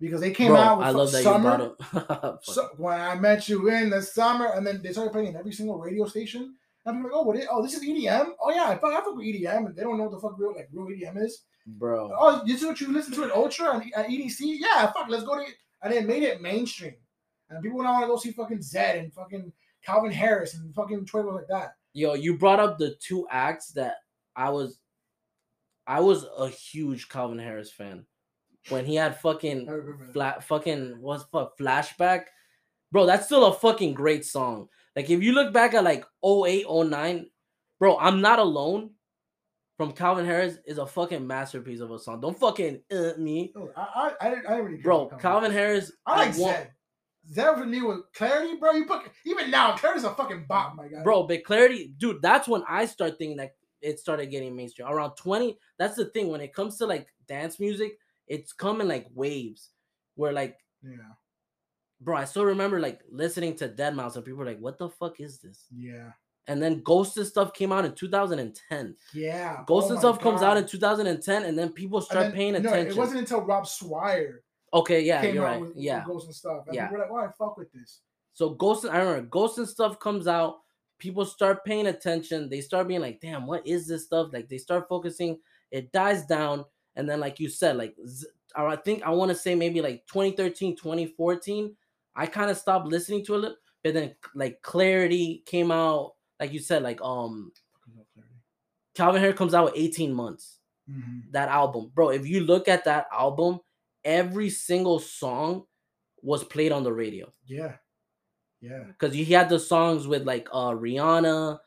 because they came bro out with i love that summer. you brought up <laughs> So, when I met you in the summer, and then they started playing in every single radio station. And I'm like, oh, what? Is, oh, this is EDM. Oh yeah, I fuck, I fuck with EDM, and they don't know what the fuck real like real EDM is. bro Oh, this is what you listen to at Ultra and at EDC? Yeah, fuck, let's go to and they made it mainstream. And people now want to go see fucking Zedd and fucking Calvin Harris and fucking Troy like that. yo you brought up the two acts that i was i was a huge calvin harris fan. When he had fucking I flat fucking what's fuck flashback? Bro that's still a fucking great song. Like if you look back at like 08 09 bro i'm not alone from calvin harris is a fucking masterpiece of a song. Don't fucking uh, me. Oh, I, I, I, didn't, I didn't really bro calvin harris. I like want- For me with Clarity, bro. You put even now, Clarity's a fucking bop, my guy. bro but clarity dude that's when i start thinking that it started getting mainstream around 20 that's the thing when it comes to like dance music it's coming like waves where like Yeah, bro i still remember like listening to deadmau5 and people were like what the fuck is this yeah, and then Ghost and stuff came out in 2010. yeah. Ghost Oh and stuff comes out in 2010, and then people start then- paying no, attention. it wasn't until Rob Swire okay, yeah, you're right. with, with yeah. Ghost and stuff. Yeah. were like, "Why fuck with this?" So Ghost, and, I remember Ghost and stuff comes out. People start paying attention. They start being like, "Damn, what is this stuff?" Like they start focusing. It dies down, and then like you said, like or I think I want to say maybe like 2013, 2014. I kind of stopped listening to it, but then like Clarity came out. Like you said, like um Calvin Harris comes out with 18 months. Mhm. that album, bro. If you look at that album, every single song was played on the radio Yeah, yeah. because he had the songs with like uh Rihanna,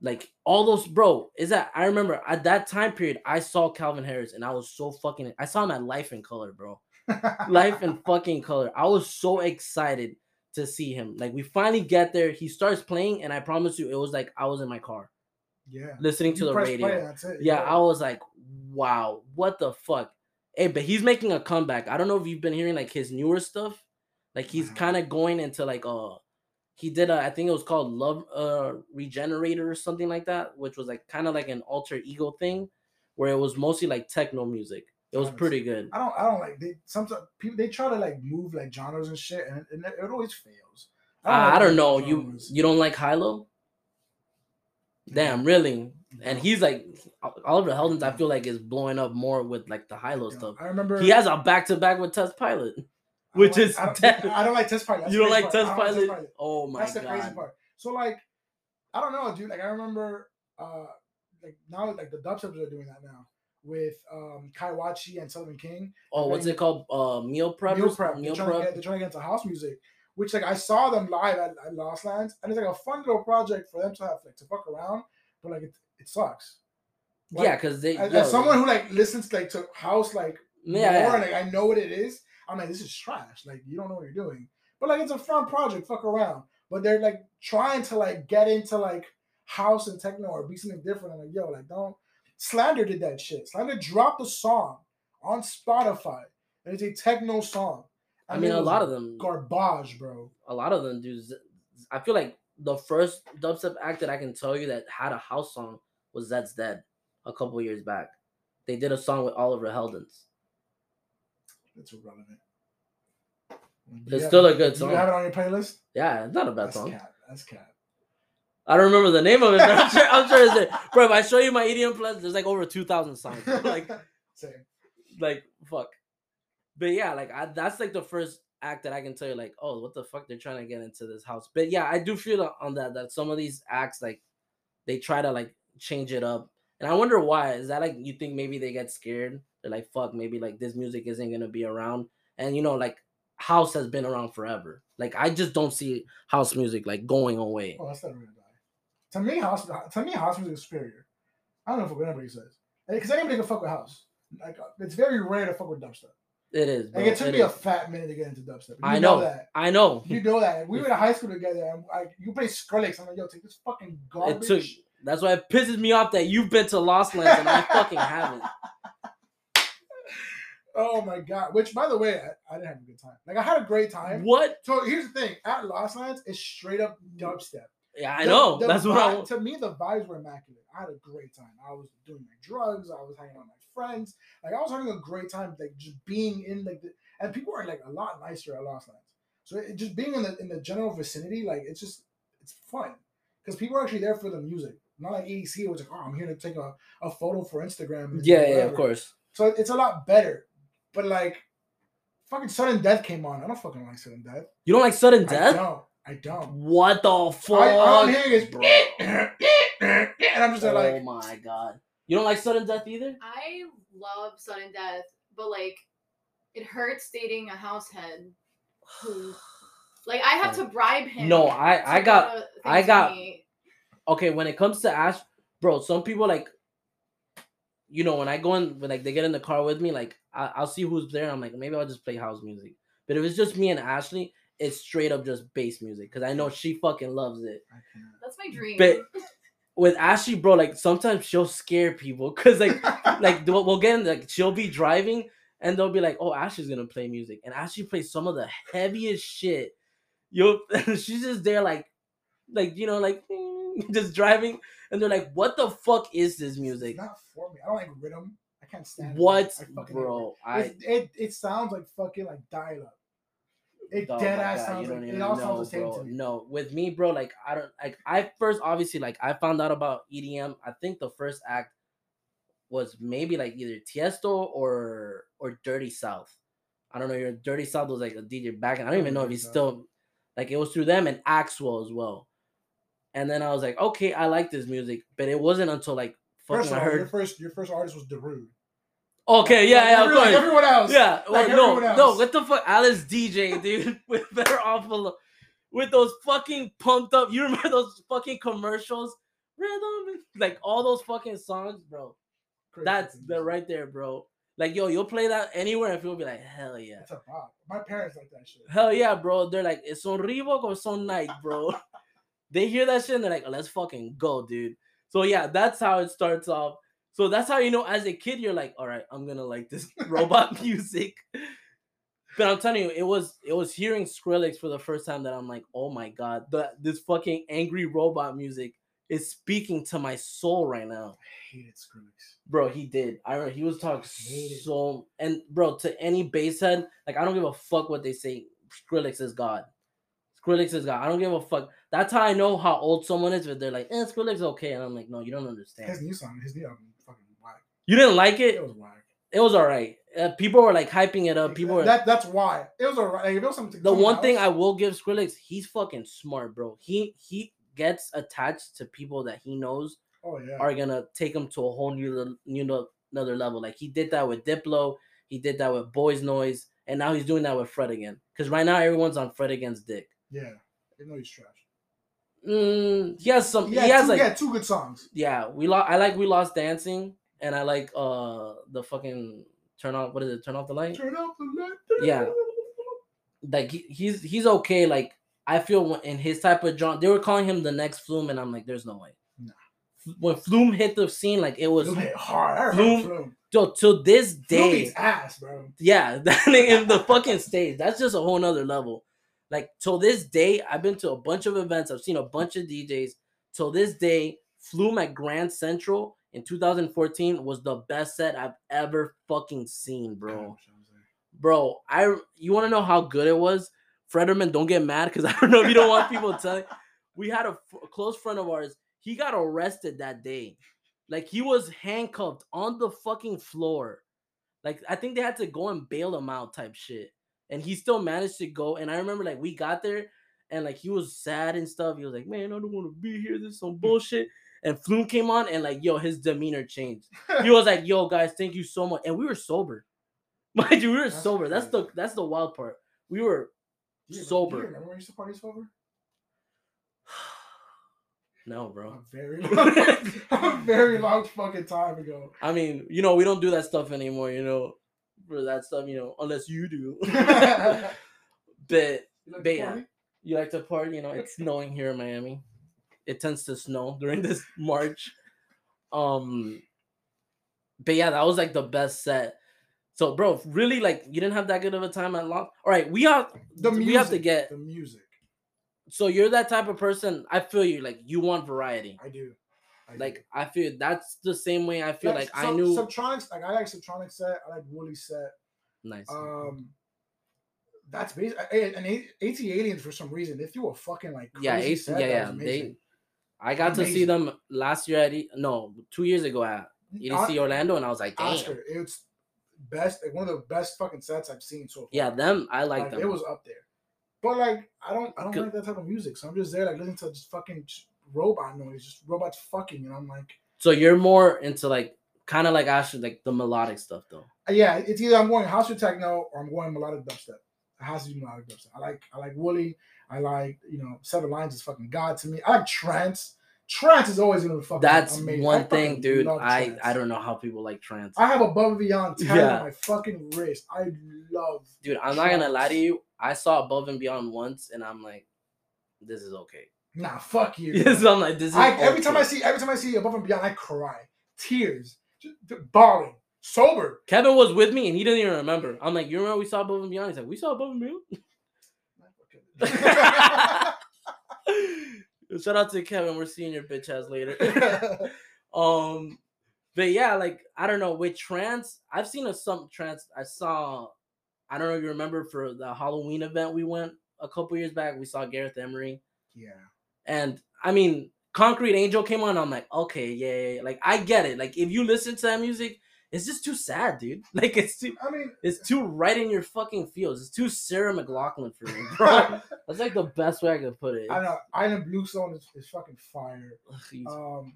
like all those, bro. Is that I remember at that time period I saw Calvin Harris and I was so fucking. I saw him at Life in Color, bro. <laughs> Life in fucking Color. I was so excited to see him. Like we finally get there. He starts playing, and I promise you, it was like I was in my car yeah. listening to You the radio. play, it. Yeah, I was like, wow, what the fuck? Hey, but he's making a comeback. I don't know if you've been hearing like his newer stuff. Like he's Nah. kind of going into like uh he did a I think it was called Love uh Regenerator or something like that, which was like kind of like an alter ego thing, where it was mostly like techno music. It was pretty good. I don't I don't like they sometimes people they try to like move like genres and shit and, and it, always fails. Uh, I don't know. You you don't like HI-LO? Damn, really? And he's like Oliver Heldens. I feel like is blowing up more with like the HI-LO Yeah, stuff. I remember He has a back to back with Test Pilot. Which like- is I <laughs> don't. I don't like test pilot. That's You don't like Test part. Don't Pilot? Oh my That's the crazy part. So like, I don't know, dude. Like I remember, uh, like now like the dubsteps are doing that now with um Kai Wachi and Sullivan King. Oh, what's it called? Uh, meal prep. Meal prep. Meal they're, trying to prep. get, they're trying to get into house music, which like I saw them live at, at Lost Lands, and it's like a fun little project for them to have like to fuck around, but like it, it sucks. Like, yeah, because they. as, yo, as someone who like listens like to house like yeah, more, like I know what it is. I'm like, this is trash. Like you don't know what you're doing. But like it's a fun project, fuck around. But they're like trying to like get into like house and techno or be something different. I'm like, yo, like don't Slander did that shit. Slander dropped a song on Spotify. And it's a techno song. I And mean, it a lot of them. garbage, bro. a lot of them do. I feel like the first dubstep act that I can tell you that had a house song was Zeds Dead a couple years back. They did a song with Oliver Heldens. It's irrelevant. It's still a good Do song. you have it on your playlist? Yeah, it's not a bad That's song. cat. That's cat. I don't remember the name of it, but I'm sure, I'm sure it's there. <laughs> Bro, if I show you my EDM playlist, there's like over 2,000 songs. Like, <laughs> Same. like, fuck. But yeah, like, I, that's like the first act that I can tell you, like, oh, what the fuck? They're trying to get into this house. But yeah, I do feel on that, that some of these acts, like, they try to, like, change it up. And I wonder why. Is that like, you think maybe they get scared? They're like, fuck, maybe like this music isn't to be around. And, you know, like, house has been around forever. Like, I just don't see house music, like, going away. Oh, that's never gonna die. To me, house to me, house music is superior. I don't know what anybody says. Because anybody can fuck with house. Like uh, it's very rare to fuck with dubstep. It is. Bro. Like it took it me a fat minute to get into dubstep. You I know. that. I know. You know that. We <laughs> were in high school together, and I, you play Skrillex. I'm like, yo, take this fucking garbage. took- That's why it pisses me off that you've been to Lost Lands and I fucking haven't. <laughs> oh my god! Which, by the way, I, I didn't have a good time. Like I had a great time. What? So here's the thing: at Lost Lands, it's straight up dubstep. Yeah, I The- know. the That's what I. To me, the vibes were immaculate. I had a great time. I was doing my drugs. I was hanging out with my friends. Like I was having a great time. Like just being in like the and people are like a lot nicer at Lost Lands. So it, just being in the in the general vicinity, like it's just it's fun because people are actually there for the music. Not like EDC, which like oh I'm here to take a, a photo for Instagram. and Yeah, yeah, of course. So it's a lot better. But like, fucking sudden death came on. I don't fucking like sudden death. You don't like sudden I death? don't. I don't. What the fuck? I, all I'm hearing is bro? <laughs> and I'm just there oh like, my god. You don't like sudden death either? I love sudden death, but like it hurts dating a househead. who like I have <sighs> to bribe him. No, I- I got- to I got- me. Okay, when it comes to Ash, bro, some people like you know, when I go in when like they get in the car with me, like I, I'll see who's there. I'm like, maybe I'll just play house music. But if it's just me and Ashley, it's straight up just bass music because I know she fucking loves it. That's my dream. But with Ashley, bro, like sometimes she'll scare people because like <laughs> like we'll we'll get in, like she'll be driving and they'll be like, "Oh, Ashley's gonna play music," and Ashley plays some of the heaviest shit. You'll <laughs> she's just there like, like you know, like <laughs> just driving, and they're like, "What the fuck is this It's music? not for me. I don't like rhythm. I can't stand What, it. Bro? it. I It, it it sounds like fucking like dial up. It Oh dead ass God, sounds like it all know, sounds the same to me. No, with me, bro, like I don't like I first obviously like I found out about EDM. I think the first act was maybe like either Tiesto or or Dirty South. I don't know. Your Dirty South was like a DJ back, and I don't even know if he's still like it was through them and Axwell as well. And then I was like, okay, I like this music, but it wasn't until like fucking First I all, your heard. first your first artist was Darude. Okay, yeah, Like, yeah, of every- like everyone else. Yeah, Like no, everyone no, else. what the fuck, Alice Deejay, dude, <laughs> with better off alone, with those fucking pumped up. You remember those fucking commercials? Rhythm, like all those fucking songs, bro. Crazy That's the right there, bro. Like, yo, you'll play that anywhere, and people be like, hell yeah, It's a pop. My parents like that shit. hell yeah, bro. They're like, it's on Reebok or son Nike, bro. <laughs> they hear that shit and they're like, oh, let's fucking go, dude. So yeah, that's how it starts off. So that's how you know, as a kid, you're like, all right, I'm gonna like this <laughs> robot music. But I'm telling you, it was it was hearing Skrillex for the first time that I'm like, oh my god, the this fucking angry robot music is speaking to my soul right now, I hated Skrillex. bro. He did. I remember he was talking so and bro to any bass head, like I don't give a fuck what they say. Skrillex is God. Skrillex is God. I don't give a fuck. That's how I know how old someone is. If they're like, eh, Skrillex is okay, and I'm like, no, you don't understand. His new song, his new album, fucking whack. You didn't like it. It was whack. It was all right. Uh, people were like hyping it up. People were that that's why it was alright. Like, it was something. the one thing I will give Skrillex, he's fucking smart, bro. He he gets attached to people that he knows oh yeah, are gonna take him to a whole new new another level. Like he did that with Diplo, he did that with Boys Noize, and now he's doing that with Fred again. Because right now everyone's on Fred again's dick. Yeah. I know he's trash. Mm, he has some. He, He, has two, like had two good songs. yeah. We lost. I like we lost dancing, and I like uh the fucking turn off. What is it? Turn off the light. Turn off the light. Yeah. like he, he's he's okay. Like I feel in his type of genre, they were calling him the next Flume, and I'm like, there's no way. Nah. When Flume hit the scene, like it was Flume hit hard. I Flume- Flume. till till this day. beats ass, bro. Yeah, <laughs> that in the fucking stage. That's just a whole nother level. Like till this day, I've been to a bunch of events. I've seen a bunch of DJs. Till this day, Flume at Grand Central in 2014 was the best set I've ever fucking seen, bro. bro. I you want to know how good it was? Frederman, don't get mad because <laughs> I don't know if you don't want people to telling. We had a, f- a close friend of ours. He got arrested that day. Like he was handcuffed on the fucking floor. Like I think they had to go and bail him out, type shit. And he still managed to go. And I remember like we got there and like he was sad and stuff. He was like, "Man, I don't want to be here. This is some <laughs> bullshit." And Flume came on and like, yo, his demeanor changed. He <laughs> was like, "Yo, guys, thank you so much." And we were sober. <laughs> Mind you, we were That's sober. That's the that's the wild part. We were you- do sober. You remember when you used to party sober? <sighs> no, A bro. very long, a very long fucking time ago. I mean, you know, we don't do that stuff anymore. You know, for that stuff, you know, unless you do. <laughs> <laughs> But like But yeah. you like to party, you know, it's snowing here in Miami. It tends to snow <laughs> during this March. Um but yeah, that was like the best set. So bro, really like you didn't have that good of a time at Lost. All right, we have The music. we have to get the music. so you're that type of person. I feel you like you want variety. I do. I. Like I feel that's the same way I feel like I Sub- knew Subtronics. Like I like Subtronics set. I like Wooli set. nice. Um, that's basic. And ATLiens for some reason they threw a fucking like yeah, crazy set yeah, yeah. They. I got to see them last year at E- no, two years ago at EDC Orlando, and I was like, damn. Oscar. It's best. Like one of the best fucking sets I've seen so far. Yeah, them I like, like them. it was up there. But like I don't I don't like that type of music. So I'm just there like listening to just fucking robot noise, just robots fucking, and I'm like, So you're more into like kind of like Ashley, like the melodic stuff though. uh, yeah, it's either I'm going house or techno or I'm going melodic dubstep. It has to be melodic dubstep. I like I like Wooli. I like you know Seven Lions is fucking god to me. I like trance. Trance is always gonna be fucking. That's amazing. One thing, dude. I trance. I don't know how people like trance. I have above and beyond tatted Yeah. on my fucking wrist. I love. Dude, I'm not gonna lie to you. I saw Above and Beyond once, and I'm like, this is okay. Nah, fuck you. <laughs> Yes, I'm like, this is. I, every time I see every time I see above and beyond, I cry, tears, just, just bawling, sober. Kevin was with me, and he didn't even remember. I'm like, you remember we saw Above and Beyond? He's like, we saw Above and Beyond. <laughs> Shout out to Kevin. We're seeing your bitch ass later. <laughs> um, but yeah, like I don't know with trance. I've seen a some trance. I saw. I don't know if you remember for the Halloween event we went a couple years back. We saw Gareth Emery, yeah, and I mean Concrete Angel came on. I'm like, okay, yeah, yeah, like I get it. Like if you listen to that music, it's just too sad, dude. <laughs> Like it's too. I mean, It's too right in your fucking feels. It's too Sarah McLachlan for me, <laughs> bro. That's like the best way I could put it. I know. Ilan Bluestone is, is fucking fire. Ugh, Um,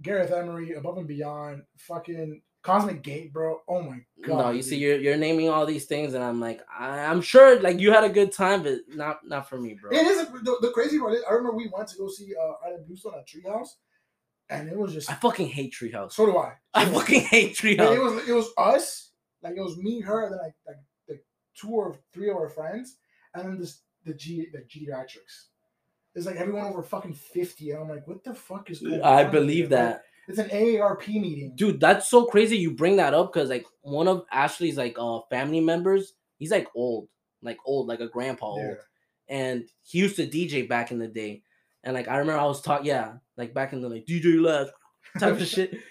Gareth Emery, Above and Beyond, fucking Cosmic Gate, bro. Oh my god. no, you see, you're you're naming all these things, and I'm like, I, I'm sure like you had a good time, but not not for me, bro. It is a, the, the crazy part. Is, I remember we went to go see uh, Ilan Bluestone at Treehouse, and it was just. I fucking hate Treehouse. so do I. I fucking hate Yeah, it Treehouse. was it was us, like it was me, her, and then like like the two or three of our friends, and then this the G the geriatrics. It's like everyone over fucking fifty, and I'm like, what the fuck is going I believe here? that, Like, it's an AARP meeting. dude. That's so crazy. You bring that up because like one of Ashley's like uh family members, He's like old, like old, like a grandpa old. And he used to DJ back in the day. And like I remember I was taught, yeah, like back in the like DJ Labs type of shit. <laughs>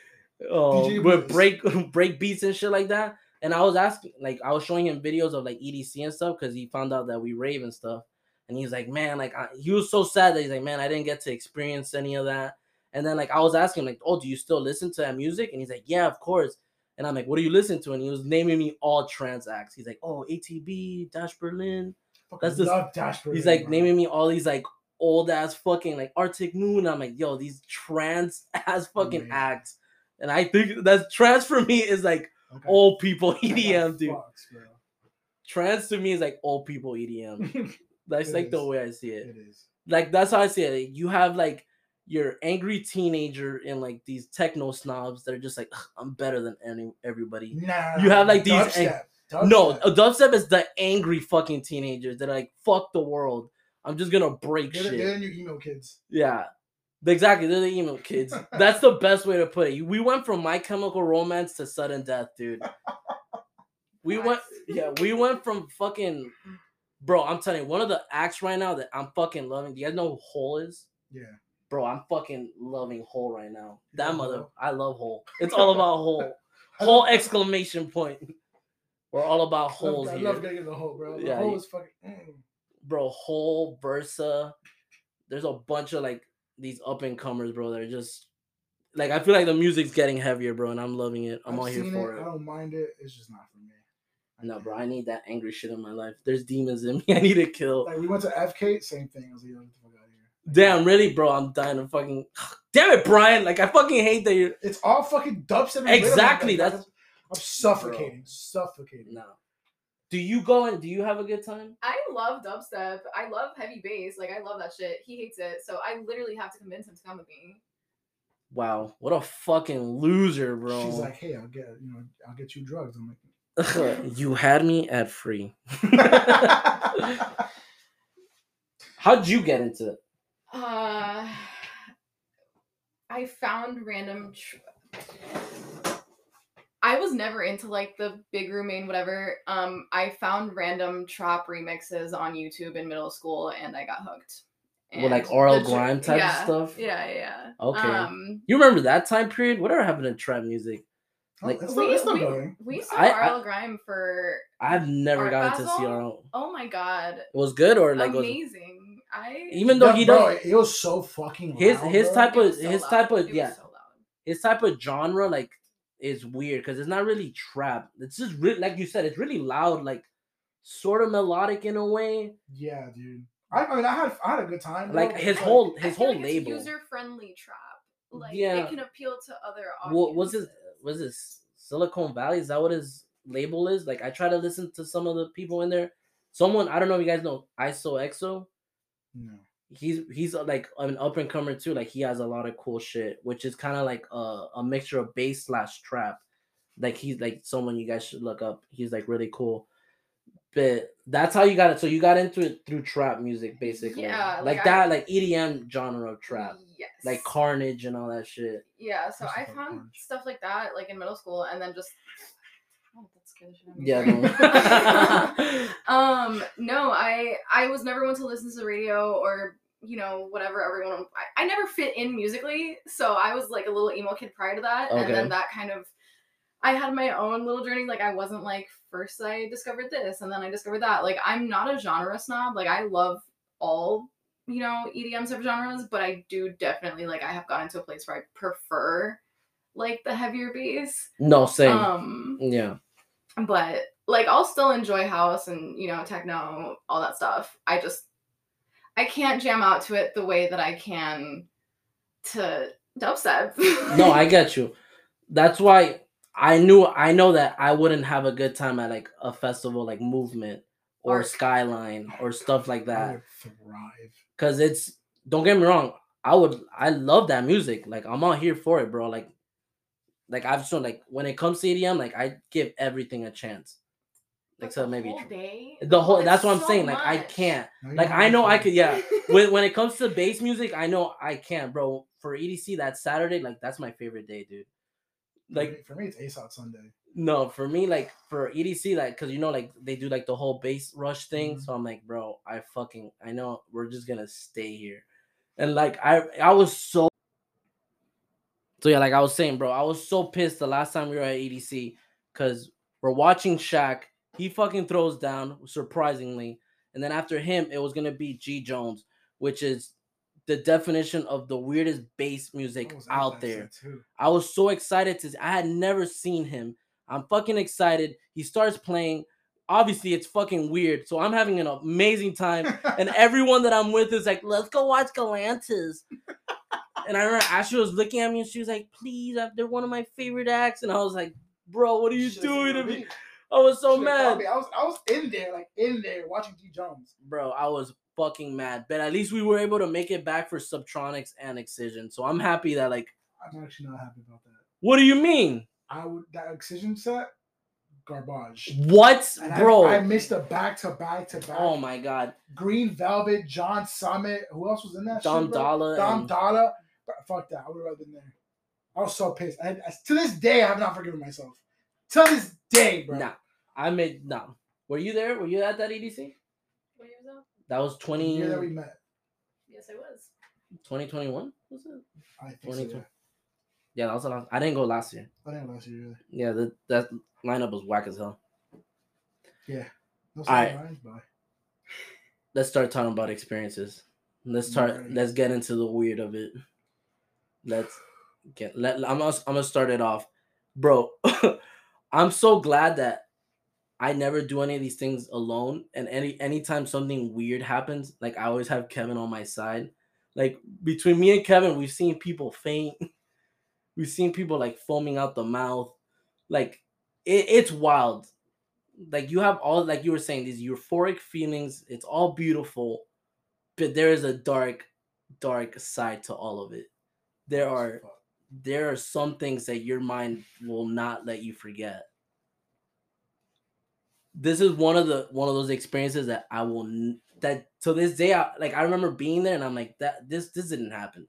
Oh, with break <laughs> break beats and shit like that. And I was asking, like, I was showing him videos of like EDC and stuff because he found out that we rave and stuff. And he's like, man, like, I, he was so sad that he's like, man, I didn't get to experience any of that. And then like I was asking, like, oh, do you still listen to that music? And he's like, yeah, of course. And I'm like, what do you listen to? And he was naming me all trans acts. He's like, oh, ATB, Dash Berlin. That's just- love Dash He's like bro. naming me all these like old ass fucking like Arctic Moon. I'm like, yo, these trans <laughs> ass fucking acts. And I think that's trans for me is like Okay. old people EDM, dude. fucks. Trans to me is like old people EDM. <laughs> That's It like the way I see it. it is. Like that's how I see it. Like, you have like your angry teenager and like these techno snobs that are just like, I'm better than any everybody. Nah, You have, like, these dubstep. No, Dubstep. a dubstep is the angry fucking teenagers that are like, fuck the world. I'm just gonna break They're, shit. they're the new emo kids. Yeah. Exactly. They're the emo kids. <laughs> That's the best way to put it. We went from My Chemical Romance to Sudden Death, dude. <laughs> We Nice. went yeah, we went from fucking bro, I'm telling you, one of the acts right now that I'm fucking loving. Do you guys know who Hole is? Yeah. Bro, I'm fucking loving Hole right now. That mother? I love Hole. It's all about <laughs> Hole. Hole exclamation point. We're all about I love, holes I here. love getting the hole, bro. The Yeah, hole is fucking. mm. bro, Hole, Versa. There's a bunch of like these up and comers, bro. They're just like I feel like the music's getting heavier, bro, and I'm loving it. I'm I've all here for it. it. I don't mind it. It's just not for me. I No, bro, I need that angry shit in my life. There's demons in <laughs> me. I need to kill. Like we went to FK, same thing. I was like, yo, get the fuck out of here. Damn, really, bro. I'm dying to fucking. <sighs> Damn it, Brian. Like I fucking hate that you're. It's all fucking dubstep. and rhythm Exactly, that's- I'm suffocating, suffocating. No. Do you go and do you have a good time? I love dubstep. I love heavy bass. Like I love that shit. He hates it, so I literally have to convince him to come with me. Wow, what a fucking loser, bro. She's like, hey, I'll get you know, I'll get you drugs. I'm like, <laughs> you had me at free. <laughs> How'd you get into it? Uh, I found random. Tr- I was never into like the big room main whatever. Um, I found random trap remixes on YouTube in middle school, and I got hooked. With, like, And Oral tr- Grime type of yeah, stuff? Yeah, yeah. Okay. Um, You remember that time period? Whatever happened to trap music? Like, it's we, still, it's still we, going. we saw I- I- Grime for I've never Art gotten to see Basel? our oh my god, It was good or like was amazing. I even though Yeah, he bro, don't it was so fucking. his loud, his bro. type it of so his loud. type of was yeah so his type of genre like is weird because it's not really trap. It's just really like you said, it's really loud, like sort of melodic in a way. Yeah, dude. I, I mean, I had I had a good time. bro, Like his it's whole his feel whole like label. user friendly trap. Like Yeah. it can appeal to other What was his was this Silicon Valley? Is that what his label is? Like I try to listen to some of the people in there. Someone I don't know if you guys know ISOxo. No. he's he's uh, like an up and comer too. Like he has a lot of cool shit, which is kind of like a, a mixture of bass slash trap. Like he's like someone you guys should look up. He's like really cool. But that's how you got it. So you got into it through trap music, basically. Yeah, like, like, that, I- like EDM genre of trap, Yes. like Carnage and all that shit. Yeah, so I found punch? stuff like that like in middle school, and then just. The shit out of me. Yeah. <laughs> No. um no i i was never one to listen to the radio or you know whatever everyone I, I never fit in musically so i was like a little emo kid prior to that and then that kind of i had my own little journey like i wasn't like first i discovered this and then i discovered that like i'm not a genre snob like i love all you know edm subgenres but i do definitely like i have gotten to a place where i prefer like the heavier bass no, same. um yeah. But like I'll still enjoy house and you know techno, all that stuff. I just I can't jam out to it the way that I can to dubstep. <laughs> No, I get you. That's why I knew I know that I wouldn't have a good time at like a festival like Movement or Or- Skyline or stuff like that. thrive. Cause it's don't get me wrong, I would I love that music. Like I'm all here for it, bro. Like like I've shown like when it comes to EDM, like I give everything a chance. But Except the maybe whole day. the whole it's that's what I'm so saying. Like I can't. Now you Like I know I could yeah. <laughs> when when it comes to bass music, I know I can't, bro. For EDC that Saturday, like that's my favorite day, dude. for Like me- for me, it's Ace Out Sunday. No, for me, like for EDC, like because you know, like they do like the whole bass rush thing. Mhm. So I'm like, bro, I fucking I know we're just gonna stay here, and like I I was so. So yeah, like I was saying, bro, I was so pissed the last time we were at EDC because we're watching Shaq. He fucking throws down surprisingly, and then after him, it was gonna be G Jones, which is the definition of the weirdest bass music I was at out there. I was so excited to I had never seen him. I'm fucking excited. He starts playing. Obviously, it's fucking weird. So I'm having an amazing time. <laughs> And everyone that I'm with is like, let's go watch Galantis. <laughs> and I remember Ashley was looking at me and she was like, please, uh, they're one of my favorite acts. And I was like, bro, what are you Shit, doing to me. me? I was so Shit, mad. I was I was in there, like in there, watching D Jones. Bro, I was fucking mad. But at least we were able to make it back for Subtronics and Excision. So I'm happy that like, I'm actually not happy about that. what do you mean? I would that excision set, garbage. What, And bro? I, missed a back to back to back. oh my god. Green Velvet, John Summit. Who else was in that? Dom shit? Dolla Dom and- Dolla. But fuck that. I would have rather been there. I was so pissed. I, I- to this day, I have not forgiven myself. To this day, bro. Nah, I made no. Were you there? Were you at that EDC? What year was that? That was The 20, year that we met. Yes, I was. 2021? Was it? I think so, yeah. Yeah, that was the last. I didn't go last year. I didn't last year either. Yeah, the, that lineup was whack as hell. Yeah. No Alright. lines, but Let's start talking about experiences. Let's start. Alright. Let's get into the weird of it. Let's get. Let. I'm. Gonna, I'm gonna start it off, bro. <laughs> I'm so glad that I never do any of these things alone. And any anytime something weird happens, like I always have Kevin on my side. Like between me and Kevin, we've seen people faint. <laughs> We've seen people like foaming out the mouth. Like it, it's wild. Like you have all like you were saying these euphoric feelings. It's all beautiful, but there is a dark, dark side to all of it. There are there are some things that your mind will not let you forget. This is one of the one of those experiences that I will n- that to this day I like I remember being there and I'm like that this this didn't happen.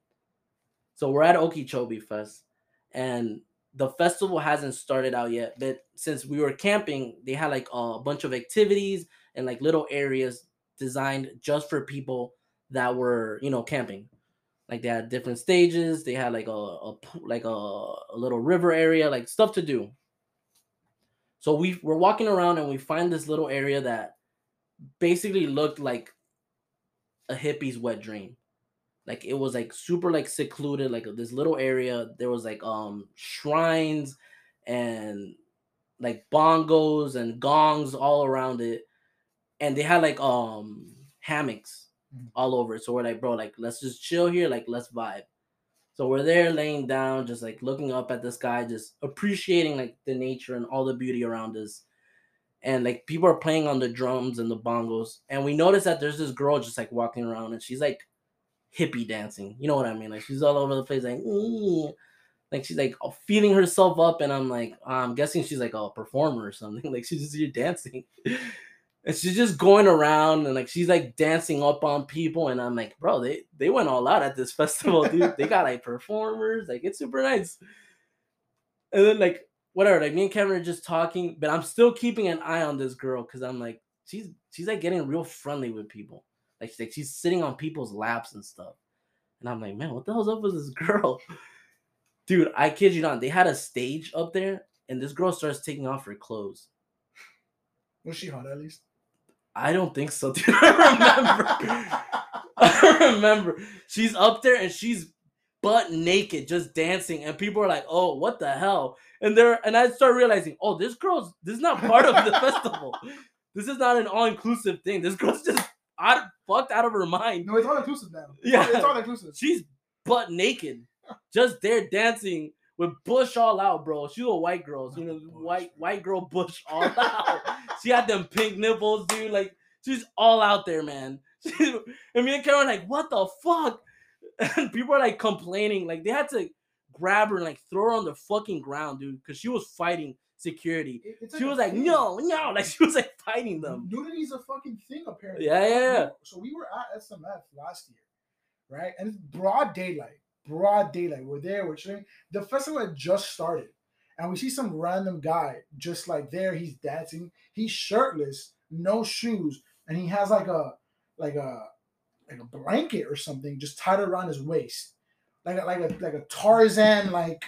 So we're at Okeechobee Fest and the festival hasn't started out yet, but since we were camping, they had like a bunch of activities and like little areas designed just for people that were, you know, camping like they had different stages. They had like a, a like a, a little river area like stuff to do. So we we're walking around and we find this little area that basically looked like a hippie's wet dream. Like it was like super like secluded like this little area. There was like um shrines and like bongos and gongs all around it. And they had like um hammocks Mhm. all over. So we're like, bro, like let's just chill here, like let's vibe. So we're there laying down, just like looking up at the sky, just appreciating like the nature and all the beauty around us. And like people are playing on the drums and the bongos. And we notice that there's this girl just like walking around and she's like hippie dancing. You know what I mean? Like she's all over the place, like, like she's like feeding herself up. And I'm like, I'm guessing she's like a performer or something. <laughs> Like she's just here dancing. And she's just going around and like she's like dancing up on people. And i'm like bro they they went all out at this <laughs> festival dude. They got like performers. Like it's super nice. And then like whatever. Like me and kevin are just talking but i'm still keeping an eye on this girl because i'm like she's she's like getting real friendly with people. Like she's, like she's sitting on people's laps and stuff. And i'm like man what the hell's up with this girl? <laughs> Dude i kid you not. They had a stage up there and this girl starts taking off her clothes. Was she hot at least? I don't think so, dude. <laughs> I remember. I remember. She's up there and she's butt naked, just dancing, and people are like, "Oh, what the hell?" And they're and I start realizing, "Oh, this girl's this is not part of the <laughs> festival. This is not an all-inclusive thing. This girl's just out, fucked out of her mind. No, it's all inclusive now. Yeah. it's all inclusive. She's butt naked, just there dancing." With Bush all out, bro. She's a white girl, you know, white white girl Bush <laughs> all out. she had them pink nipples, dude. Like she's all out there, man. <laughs> She- and me and Karen are like, what the fuck? And <laughs> people are like complaining, like they had to grab her and like throw her on the fucking ground, dude, because she was fighting security. It- it's She was like, thing. no, no, like she was like fighting them. Nudity's a fucking thing apparently. Yeah, yeah, yeah. So we were at SMF last year, right? And it's broad daylight, broad daylight. We're there, we're chilling. The festival had just started, and we see some random guy just like there. He's dancing. He's shirtless, no shoes, and he has like a like a like a blanket or something just tied around his waist, like a, like a like a Tarzan like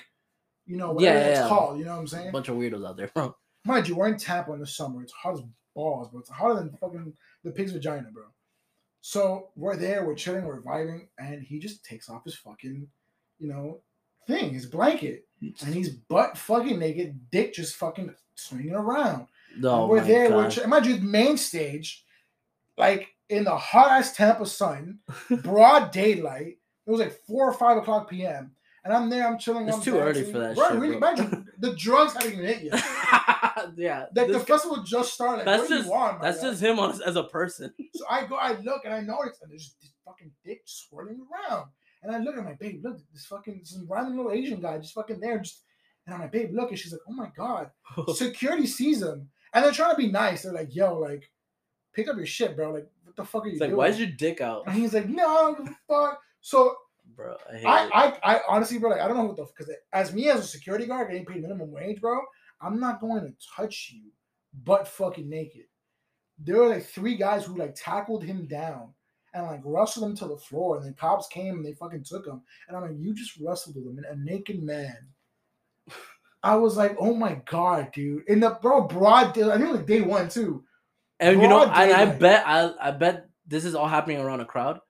you know whatever Yeah, it's yeah. called. You know what I'm saying? A bunch of weirdos out there, bro. Mind you, we're in Tampa in the summer. It's hot as balls, but it's hotter than fucking the pig's vagina, bro. So we're there, we're chilling, we're vibing, and he just takes off his fucking, you know, thing, his blanket, and he's butt fucking naked, dick just fucking swinging around. No, And we're there, we're God. chill- mind you, main stage, like in the hot ass Tampa sun, <laughs> broad daylight. It was like four or five o'clock p.m. And I'm there, I'm chilling. It's I'm too early for that Bro, shit, really, bro. mind you, the drugs haven't even hit yet. <laughs> yeah, Like this the guy- festival just started. Like, That's just- want? that's guy? just him on, as a person. <laughs> So I go, I look, and I notice, and there's this fucking dick swirling around. And I look, at my babe, look, this fucking some random little Asian guy just fucking there, just. And I'm like, babe, look, and she's like, oh my god. <laughs> Security sees him, and they're trying to be nice. They're like, yo, like, pick up your shit, bro. Like, what the fuck are you It's like, doing? why is your dick out, And he's like, no, I don't give a fuck. So bro? I. I, I, I honestly, bro, like, I don't know what the because as me as a security guard getting paid minimum wage, bro, I'm not going to touch you, butt fucking naked. There were like three guys who like tackled him down and like wrestled him to the floor, and then cops came and they fucking took him. And I'm like, you just wrestled with him, in a naked man. I was like, oh my god, dude! In the bro broad, day- I think like day one too. and you know, and I bet, I, I bet this is all happening around a crowd.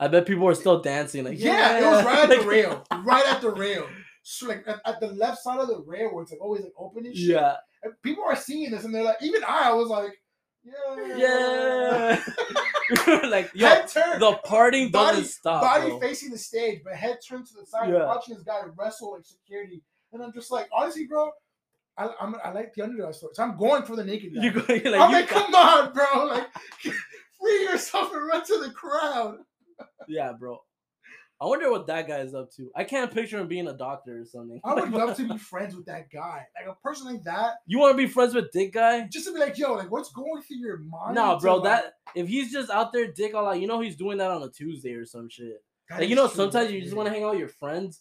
I bet people are still dancing. Like, yeah, it was right at the <laughs> rail, right at the rail. So like at, at the left side of the rail where it's like always like open and shit. Yeah, And people are seeing this and they're like, even I, was like, yeah. yeah, <laughs> like, yo, head turn, the partying Body- doesn't stop. body bro. facing the stage, but head turned to the side, Yeah. watching this guy wrestle like security. And I'm just like, honestly, bro, I, I'm, I like the underdog story, so I'm going for the naked guy. You're like, I'm you like, come on, bro, like <laughs> free yourself and run to the crowd. yeah, bro. I wonder what that guy is up to. I can't picture him being a doctor or something. I would <laughs> love to be friends with that guy, like a person like that, You want to be friends with Dick guy? just to be like, yo, like what's going through your mind? No, to, bro. like- That if he's just out there dick all out, you know he's doing that on a Tuesday or some shit. that Like you know, true, sometimes yeah. you just want to hang out with your friends,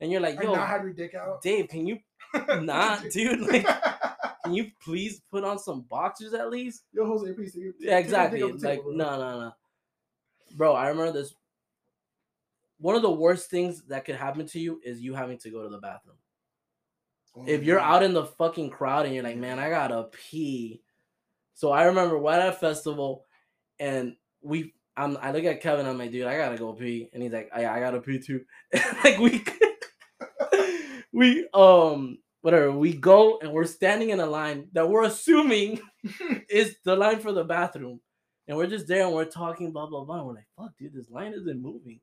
and you're like, "Yo, not have your dick out. Dave, can you <laughs> not, <laughs> dude? Like, can you please put on some boxers at least?" Yo, Jose, please. Yeah, take your dick exactly. Like, no, no, no, bro. I remember this. One of the worst things that could happen to you is you having to go to the bathroom. Oh, if you're yeah. out in the fucking crowd and you're like, man, I gotta pee. So I remember we're at a festival and we I'm I look at Kevin, I'm like, dude, I gotta go pee. And he's like, I, I gotta pee too. <laughs> like we <laughs> we um whatever, we go and we're standing in a line that we're assuming <laughs> is the line for the bathroom. And we're just there and we're talking, blah blah blah. And we're like, fuck, dude, this line isn't moving.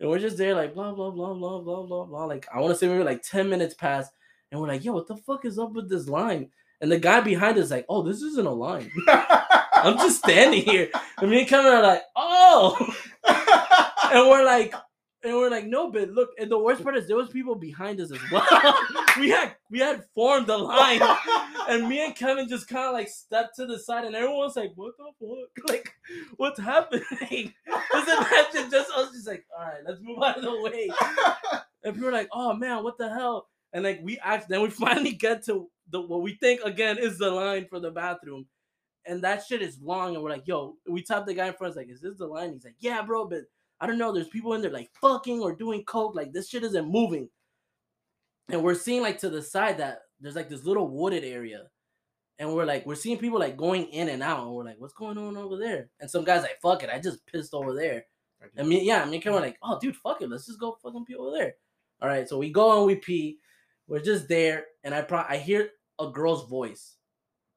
And we're just there, like blah blah blah blah blah blah blah. Like I want to say maybe like 10 minutes pass, and we're like, yo, what the fuck is up with this line? And the guy behind us like, oh, this isn't a line. I'm just standing here. And me and Kevin are like, oh. <laughs> And we're like, and we're like, no, but look, and the worst part is there was people behind us as well. <laughs> we had we had formed a line. And me and Kevin just kind of like stepped to the side, and everyone's like, "What the fuck? <laughs> Like, what's happening?" <laughs> Just imagine just us, just like, "All right, let's move out of the way." And people are like, "Oh man, what the hell?" And like we act, then we finally get to the what we think again is the line for the bathroom, and that shit is long. And we're like, "Yo," we tap the guy in front. Like, "Is this the line?" He's like, "Yeah, bro, but I don't know. There's people in there like fucking or doing coke. Like this shit isn't moving." And we're seeing like to the side that there's like this little wooded area. And we're like, we're seeing people like going in and out. And we're like, what's going on over there? And some guy's like, fuck it, I just pissed over there. I mean, yeah, me and Kevin were like, oh, dude, fuck it, let's just go fucking pee over there. All right, so we go and we pee. We're just there, and I pro- I hear a girl's voice,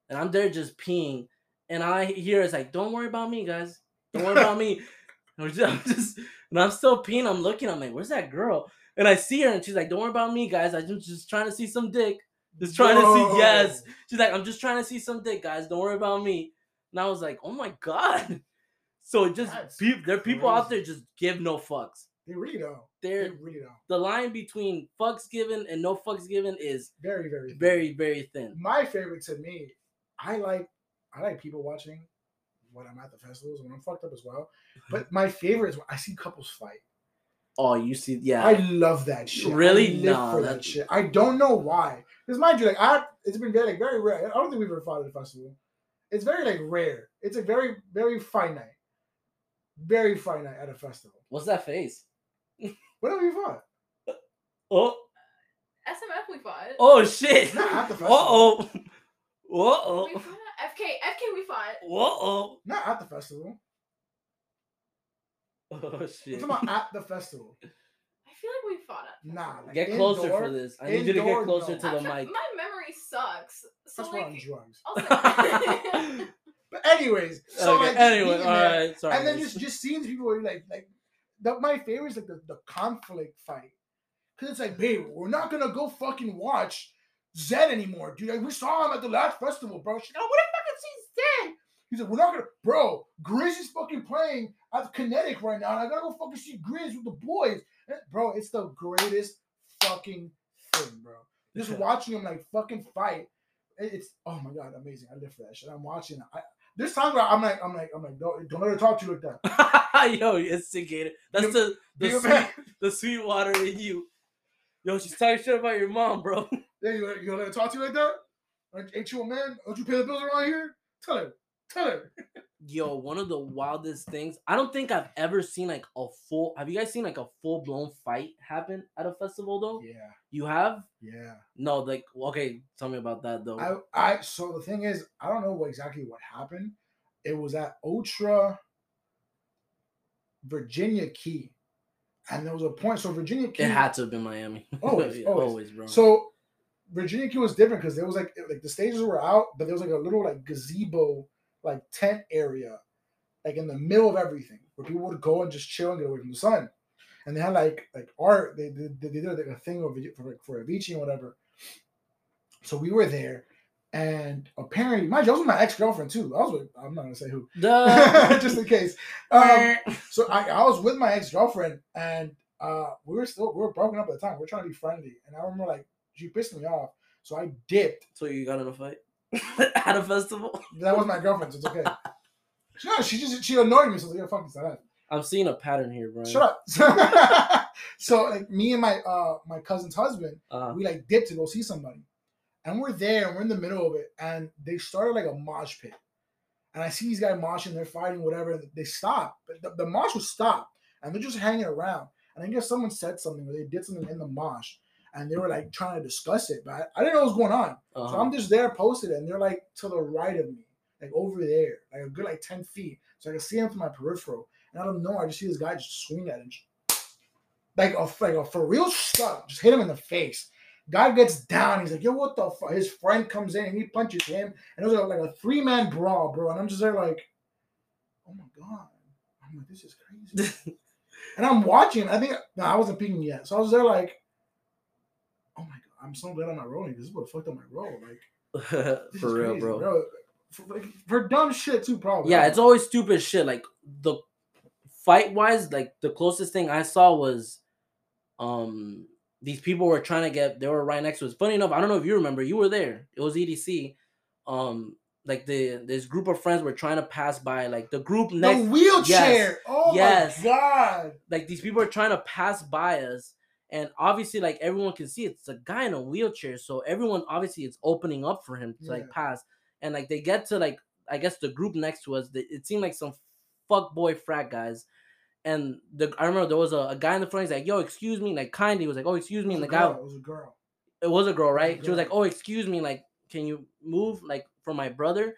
and I'm there just peeing, and I hear it's like, don't worry about me, guys, don't worry about me. <laughs> We're <laughs> just, I'm just, and I'm still peeing. I'm looking. I'm like, where's that girl? And I see her, and she's like, don't worry about me, guys. I'm just trying to see some dick. Just trying to see. Yes, She's like, I'm just trying to see some dick, guys. Don't worry about me. And I was like, oh my god. <laughs> So just peop there are people out there just give no fucks. They really don't. They They're really don't. the line between fucks given and no fucks given is Very, very, thin. very, very thin. My favorite to me, I like, I like people watching when I'm at the festivals when I'm fucked up as well. But <laughs> my favorite is when I see couples fight. Oh, you see, yeah. I love that shit. Really? I live Nah, for that- that shit. I don't know why. Because mind you, like I, it's been very, like very rare. I don't think we've ever fought at a festival. It's very like rare. It's like very, very finite. Very finite at a festival. What's that face? When have we fought? <laughs> Oh, SMF we fought. oh shit. Not at the <laughs> Uh festival. oh. Whoa. We fought at FK. FK we fought. Whoa. Not at the festival. <laughs> Oh I'm shit. talking about at the festival. <laughs> I feel like we fought at. Nah, like Get closer for this. I need you to get closer no. to the try- mic. My memory sucks. So That's why I'm like, drugs. also, <laughs> But anyways, so okay. like, anyway, all there, right. Sorry. and then just just seeing people where like like the, my favorite is like the, the conflict fight because it's like babe we're not gonna go fucking watch Zedd anymore dude like, we saw him at the last festival bro she's like I want see he's like we're not gonna bro GRiZ is fucking playing at Kinetic right now and I gotta go fucking see GRiZ with the boys And, bro it's the greatest fucking thing bro just watching him like fucking fight it's oh my god amazing I live for that shit I'm watching I, there's times where I'm like, I'm like, I'm like, don't, don't let her talk to you like that. <laughs> Yo, you instigated. That's You- the the sweet the sweet water in you. Yo, she's talking shit about your mom, bro. <laughs> Yeah, you, you gonna let her talk to you like that? Ain't you a man? Don't you pay the bills around here? Tell her. Tell her. Yo, one of the wildest things. I don't think I've ever seen like a full. Have you guys seen like a full blown fight happen at a festival though? Yeah, You have? yeah. No, like okay. Tell me about that though. I, I. So the thing is, I don't know what exactly what happened. It was at Ultra Virginia Key, and there was a point. So Virginia Key. it had to have been Miami. Always, <laughs> Yeah, always. bro. So Virginia Key was different because there was like like the stages were out, but there was like a little like gazebo like tent area, like in the middle of everything, where people would go and just chill and get away from the sun. And they had like like art. They did they, did like a thing over for like, for Avicii and whatever. So we were there, and apparently, mind you, I was with my ex girlfriend too. I was with I'm not gonna say who, <laughs> just in case. Um, so I, I was with my ex girlfriend, and uh, we were still we were broken up at the time. We are trying to be friendly, and I remember like she pissed me off, so I dipped. so you got in a fight <laughs> at a festival? That was my girlfriend, so it's okay. <laughs> no, she just she annoyed me, so I was like, yeah, fuck this, that. I'm seeing a pattern here, bro. Shut up. <laughs> so like me and my uh my cousin's husband, Uh, we like dipped to go see somebody, and we're there, and we're in the middle of it, and they started like a mosh pit, and I see these guys moshing, they're fighting, whatever. They stop, but the, the mosh was stopped, and they're just hanging around. And I guess someone said something, or they did something in the mosh, and they were like trying to discuss it, but I, I didn't know what was going on. So uh-huh. I'm just there posted, and they're like to the right of me, like over there, like a good like 10 feet. So I can see him from my peripheral. And I don't know, I just see this guy just swing at him. Like a like a for real stuff. Just hit him in the face. Guy gets down. He's like, yo, what the fuck? His friend comes in and he punches him. And it was like, a three-man brawl, bro. And I'm just there like, oh my God. I'm like, this is crazy. <laughs> and I'm watching. I think no, I wasn't peeking yet. So I was there like, oh my God, I'm so glad I'm not rolling. This is what fucked up my roll. Like <laughs> For real, crazy, bro. For, like, for dumb shit too, probably. Yeah, it's always stupid shit. Like the fight wise, like the closest thing I saw was um these people were trying to get they were right next to us. Funny enough, I don't know if you remember, you were there. It was EDC. Um like the this group of friends were trying to pass by like the group the next wheelchair. Oh Yes. my god. like these people are trying to pass by us and obviously like everyone can see it's a guy in a wheelchair so everyone obviously it's opening up for him to like pass. And like they get to like i guess the group next to us they, it seemed like some fuck boy frat guys. And the i remember there was a, a guy in the front he's like yo excuse me like kindly was like oh excuse me and a the guy. It was a girl. it was a girl right? She was like oh excuse me like can you move like for my brother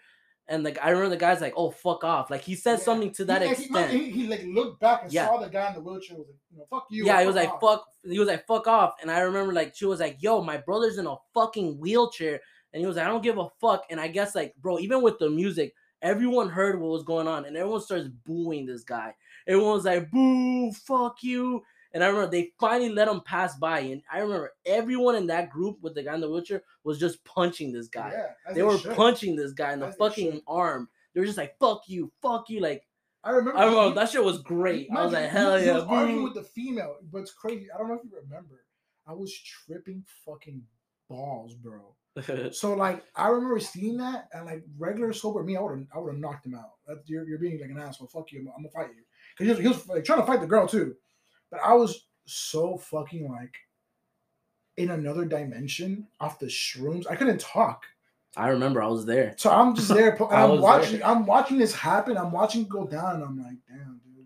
and like i remember the guy's like oh fuck off like he said Yeah. something to that he, extent He, he, like looked back and Yeah. saw the guy in the wheelchair. Was like, you know, fuck you. yeah, he was like, off. fuck. He was like, fuck off. And I remember like she was like, yo, my brother's in a fucking wheelchair. And he was like, I don't give a fuck. And I guess like, bro, even with the music, everyone heard what was going on, and everyone starts booing this guy. Everyone was like, boo, fuck you. And I remember they finally let him pass by, and I remember everyone in that group with the guy in the wheelchair was just punching this guy. Yeah, they were should. punching this guy in the As fucking arm. They were just like, fuck you, fuck you. Like, I remember. I remember he- that shit was great. I was like, he- hell he yeah. was arguing with the female, but it's crazy. I don't know if you remember. I was tripping fucking balls, bro. <laughs> So like I remember seeing that and like regular sober me, I would have I would have knocked him out. That, you're, you're being like an asshole. Fuck you. I'm, I'm gonna fight you. Cause he was, he was like, trying to fight the girl too, but I was so fucking like in another dimension off the shrooms. I couldn't talk. I remember I was there. So I'm just there. <laughs> I'm watching. there. I'm watching this happen. I'm watching it go down, and I'm like, damn, dude.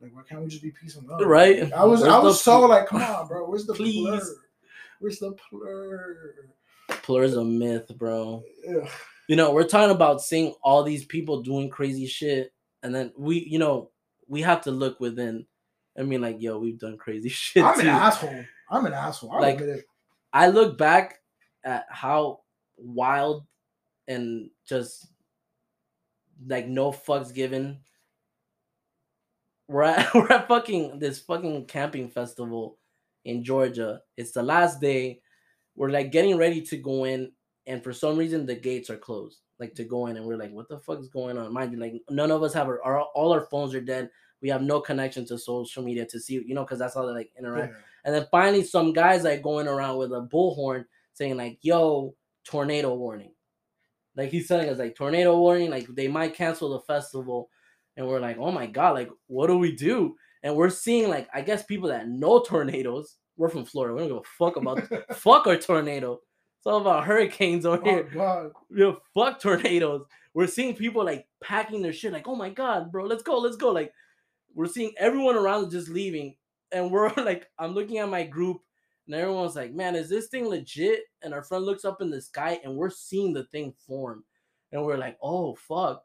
Like, why can't we just be peace and love? Right? I was. Where's I was so pl- like, come on, bro. Where's the <laughs> Please. Plur? Where's the plur? Plur's a myth, bro. Ugh. You know, we're talking about seeing all these people doing crazy shit, and then we, you know, we have to look within. I mean, like, yo, we've done crazy <laughs> shit I'm too. an asshole. I'm an asshole. I'll Like- I look back at how wild and just like no fucks given. We're at <laughs> we're at fucking this fucking camping festival in Georgia. It's the last day. We're like getting ready to go in, and for some reason the gates are closed, like to go in, and we're like, "What the fuck is going on?" Mind you, like none of us have our, our all our phones are dead. We have no connection to social media to see, you know, because that's how they like interact. Yeah. And then finally, some guys like going around with a bullhorn saying like, "Yo, tornado warning!" Like he's telling us like tornado warning, like they might cancel the festival, and we're like, "Oh my god, like what do we do?" And we're seeing like I guess people that know tornadoes. We're from Florida. We don't give a fuck about <laughs> fuck our tornado. It's all about hurricanes over Oh here. God. Yo, fuck tornadoes. We're seeing people like packing their shit, like, oh my god, bro, let's go, let's go. Like, we're seeing everyone around just leaving, and we're <laughs> like, I'm looking at my group, and everyone's like, man, is this thing legit? And our friend looks up in the sky, and we're seeing the thing form, and we're like, oh fuck.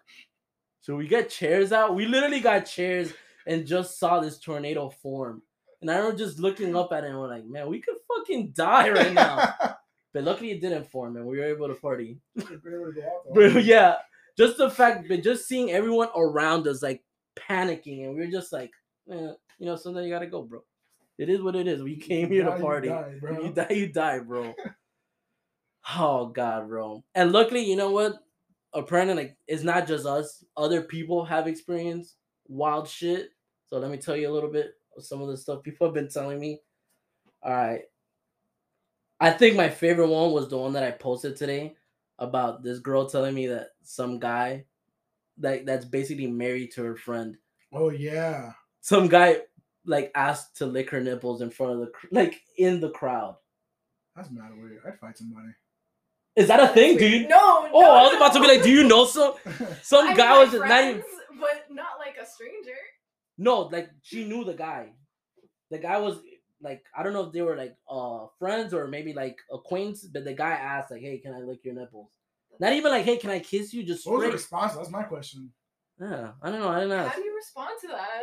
So we get chairs out. We literally got chairs and just saw this tornado form. And I remember just looking up at it and we're like, man, we could fucking <laughs> die right now. <laughs> but luckily it didn't form and we were able to party. Bro, yeah. Just the fact, but just seeing everyone around us like panicking, and we are just like, eh, you know, sometimes you gotta go, bro. It is what it is. We came here Die, to you party. die, <laughs> bro. you die, you die, bro. <laughs> oh god, bro. And luckily, you know what? Apparently, like it's not just us. Other people have experienced wild shit. So let me tell you a little bit of some of the stuff people have been telling me. All right. I think my favorite one was the one that I posted today about this girl telling me that some guy that that's basically married to her friend. Oh yeah. Some guy like asked to lick her nipples in front of the like in the crowd. That's mad weird. I'd fight somebody. Is that a thing, dude? No. Oh, no, I was about to be like, do you know some <laughs> some I guy was just not even but not like a stranger. no, like she knew the guy. The guy was like I don't know if they were like uh friends or maybe like acquaintances, but the guy asked like, "Hey, can I lick your nipples?" Not even like, "Hey, can I kiss you?" Just what was the response? That's my question. Yeah, I don't know. I don't know. How do you respond to that?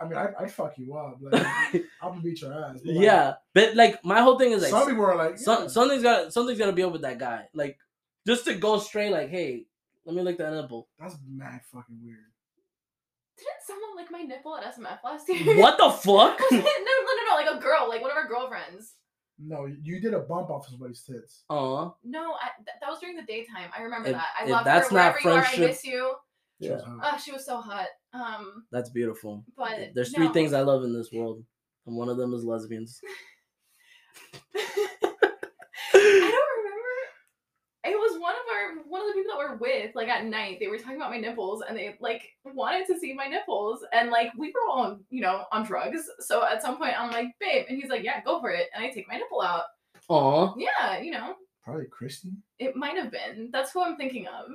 I mean, I, I'd fuck you up. Like, <laughs> I'm gonna beat your ass. but, like, yeah, but like my whole thing is like some people are like, some, something's got something's gotta be up with that guy. Like just to go straight, like, hey, let me lick that nipple. that's mad fucking weird. Didn't someone lick my nipple at SMF last year? What the fuck? <laughs> No, no, no, no, like a girl, like one of our girlfriends. No, you did a bump off somebody's tits. Aw, No, I, th- that was during the daytime. I remember If- that. I if love that's her not wherever you are. I friendship- miss you. Yeah. Oh, she was so hot. Um, that's beautiful. but There's three no. things I love in this world, and one of them is lesbians. <laughs> I don't remember. It was one of our one of the people that we're with. Like at night, they were talking about my nipples, and they like wanted to see my nipples, and like we were all on, you know on drugs. So at some point, I'm like, babe, and he's like, yeah, go for it, and I take my nipple out. Aw, Yeah, you know, Probably Christy. it might have been. That's who I'm thinking of.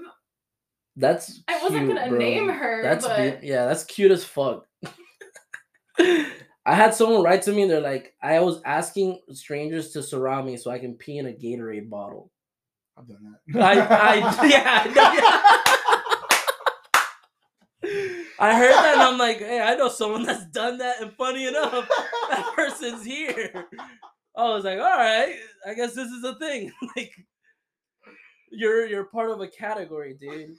that's I wasn't cute, gonna bro. name her, That's but be- yeah, that's cute as fuck. <laughs> I had someone write to me. They're like, I was asking strangers to surround me so I can pee in a Gatorade bottle. I've done that. I, I <laughs> yeah, I, know. I heard that and I'm like, hey, I know someone that's done that, and funny enough, that person's here. I was like, all right, I guess this is a thing. <laughs> like, you're you're part of a category, dude.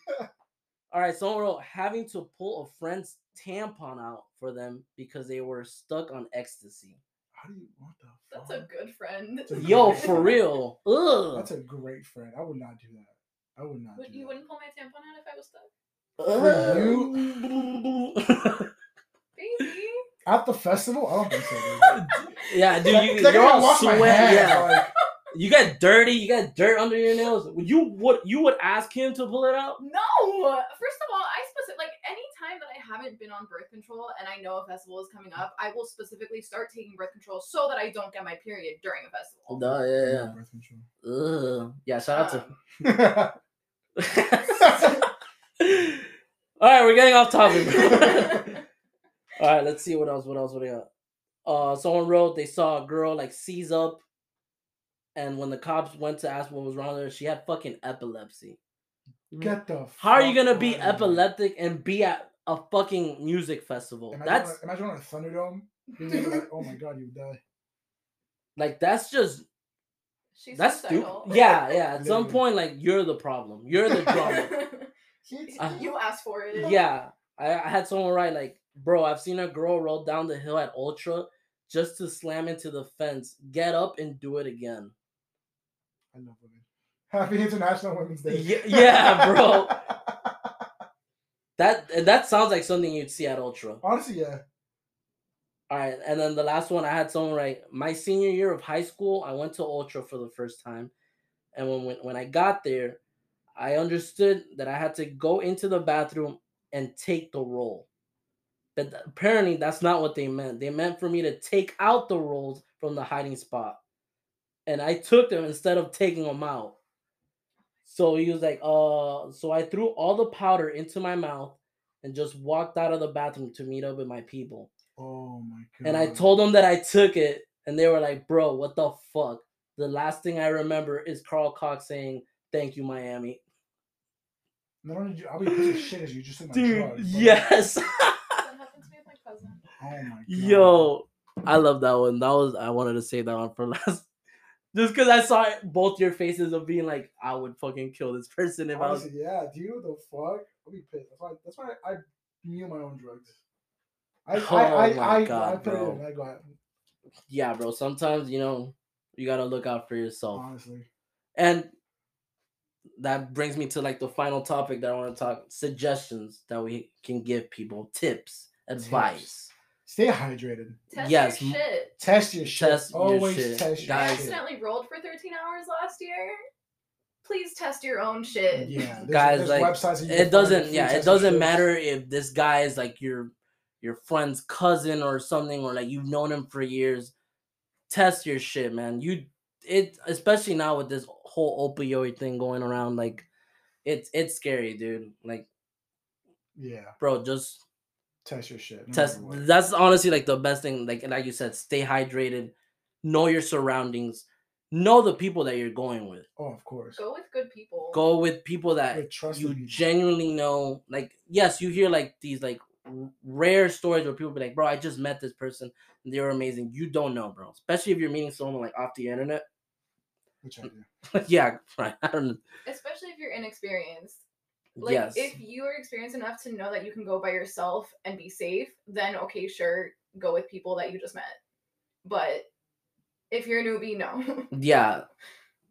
All right, someone wrote having to pull a friend's tampon out for them because they were stuck on ecstasy. How do you? What the? that's a good friend. A Yo, great for real. Ugh. That's a great friend. I would not do that. I would not. Would, do you that. wouldn't pull my tampon out if I was stuck, Uh, For <laughs> baby. At the festival, I don't think so. Dude. <laughs> yeah, dude, you, Like, I you're gotta all wash sweat. Yeah, like, you got dirty. You got dirt under your nails. Would you would you would ask him to pull it out? No. First of all, I specific like any time that I have haven't been on birth control and I know a festival is coming up, I will specifically start taking birth control so that I don't get my period during a festival. Duh, yeah, yeah. Birth control. Ugh. Yeah, shout out to. Um, <laughs> <laughs> All right, we're getting off topic. bro. <laughs> All right, let's see what else. What else? What do we got? Uh, someone wrote they saw a girl like seize up, and when the cops went to ask what was wrong with her, she had fucking epilepsy. Get the. How are you gonna be epileptic and be at a fucking music festival? Imagine That's on a, imagine on a Thunderdome. You'd like, oh my god, you would die. like that's just She's that's stupid. Yeah, yeah. At some point, like you're the problem. You're the drama. <laughs> <laughs> Uh, you asked for it. yeah, I, I had someone write like, "Bro, I've seen a girl roll down the hill at Ultra just to slam into the fence. Get up and do it again." I love women. Happy International Women's Day. Ye- yeah, bro. <laughs> That that sounds like something you'd see at Ultra. Honestly, yeah. All right, and then the last one I had someone write, "My senior year of high school, I went to Ultra for the first time, and when when, when I got there, I understood that I had to go into the bathroom and take the roll. But apparently, that's not what they meant. They meant for me to take out the rolls from the hiding spot, and I took them instead of taking them out. So he was like, "Uh," so I threw all the powder into my mouth and just walked out of the bathroom to meet up with my people. Oh my god. And I told them that I took it, and they were like, "Bro, what the fuck?" The last thing I remember is Carl Cox saying, "Thank you, Miami." Not only did you, I'll be a piece of shit as you just took my Dude, drugs, yes. That happened to me with my cousin. Oh my god. Yo, I love that one. That was I wanted to save that one for <laughs> last. Just because I saw both your faces of being like, I would fucking kill this person if I was. Honestly, yeah, dude, the fuck? I'll be pissed. That's why. That's why I knew my own drugs. I, Oh I, I, my I, I God, put bro. it. I got. Yeah, bro. Sometimes you know you gotta look out for yourself. Honestly, And that brings me to like the final topic that I want to talk suggestions that we can give people, tips, advice. Stay hydrated. Test Yes, your shit. Test your shit. Test your Always shit. test your I Guys- shit. accidentally rolled for 13 hours last year. Please test your own shit. Yeah, there's, Guys, there's like, websites that you can It find doesn't free yeah, it your doesn't shit. matter if this guy is like your your friend's cousin or something or like you've known him for years. Test your shit, man. You it especially now with this whole opioid thing going around like it's it's scary, dude. Like, Yeah, bro, just test your shit. no test that's honestly like the best thing like like you said stay hydrated know your surroundings know the people that you're going with Oh, of course. Go with good people. go with people that With you people. genuinely know like yes you hear like these like rare stories where people be like bro i just met this person and they were amazing you don't know bro especially if you're meeting someone like off the internet Which I do. <laughs> yeah right <laughs> i don't Especially if you're inexperienced. Like yes if you are experienced enough to know that you can go by yourself and be safe, then okay, sure, go with people that you just met. But if you're a newbie, no. <laughs> yeah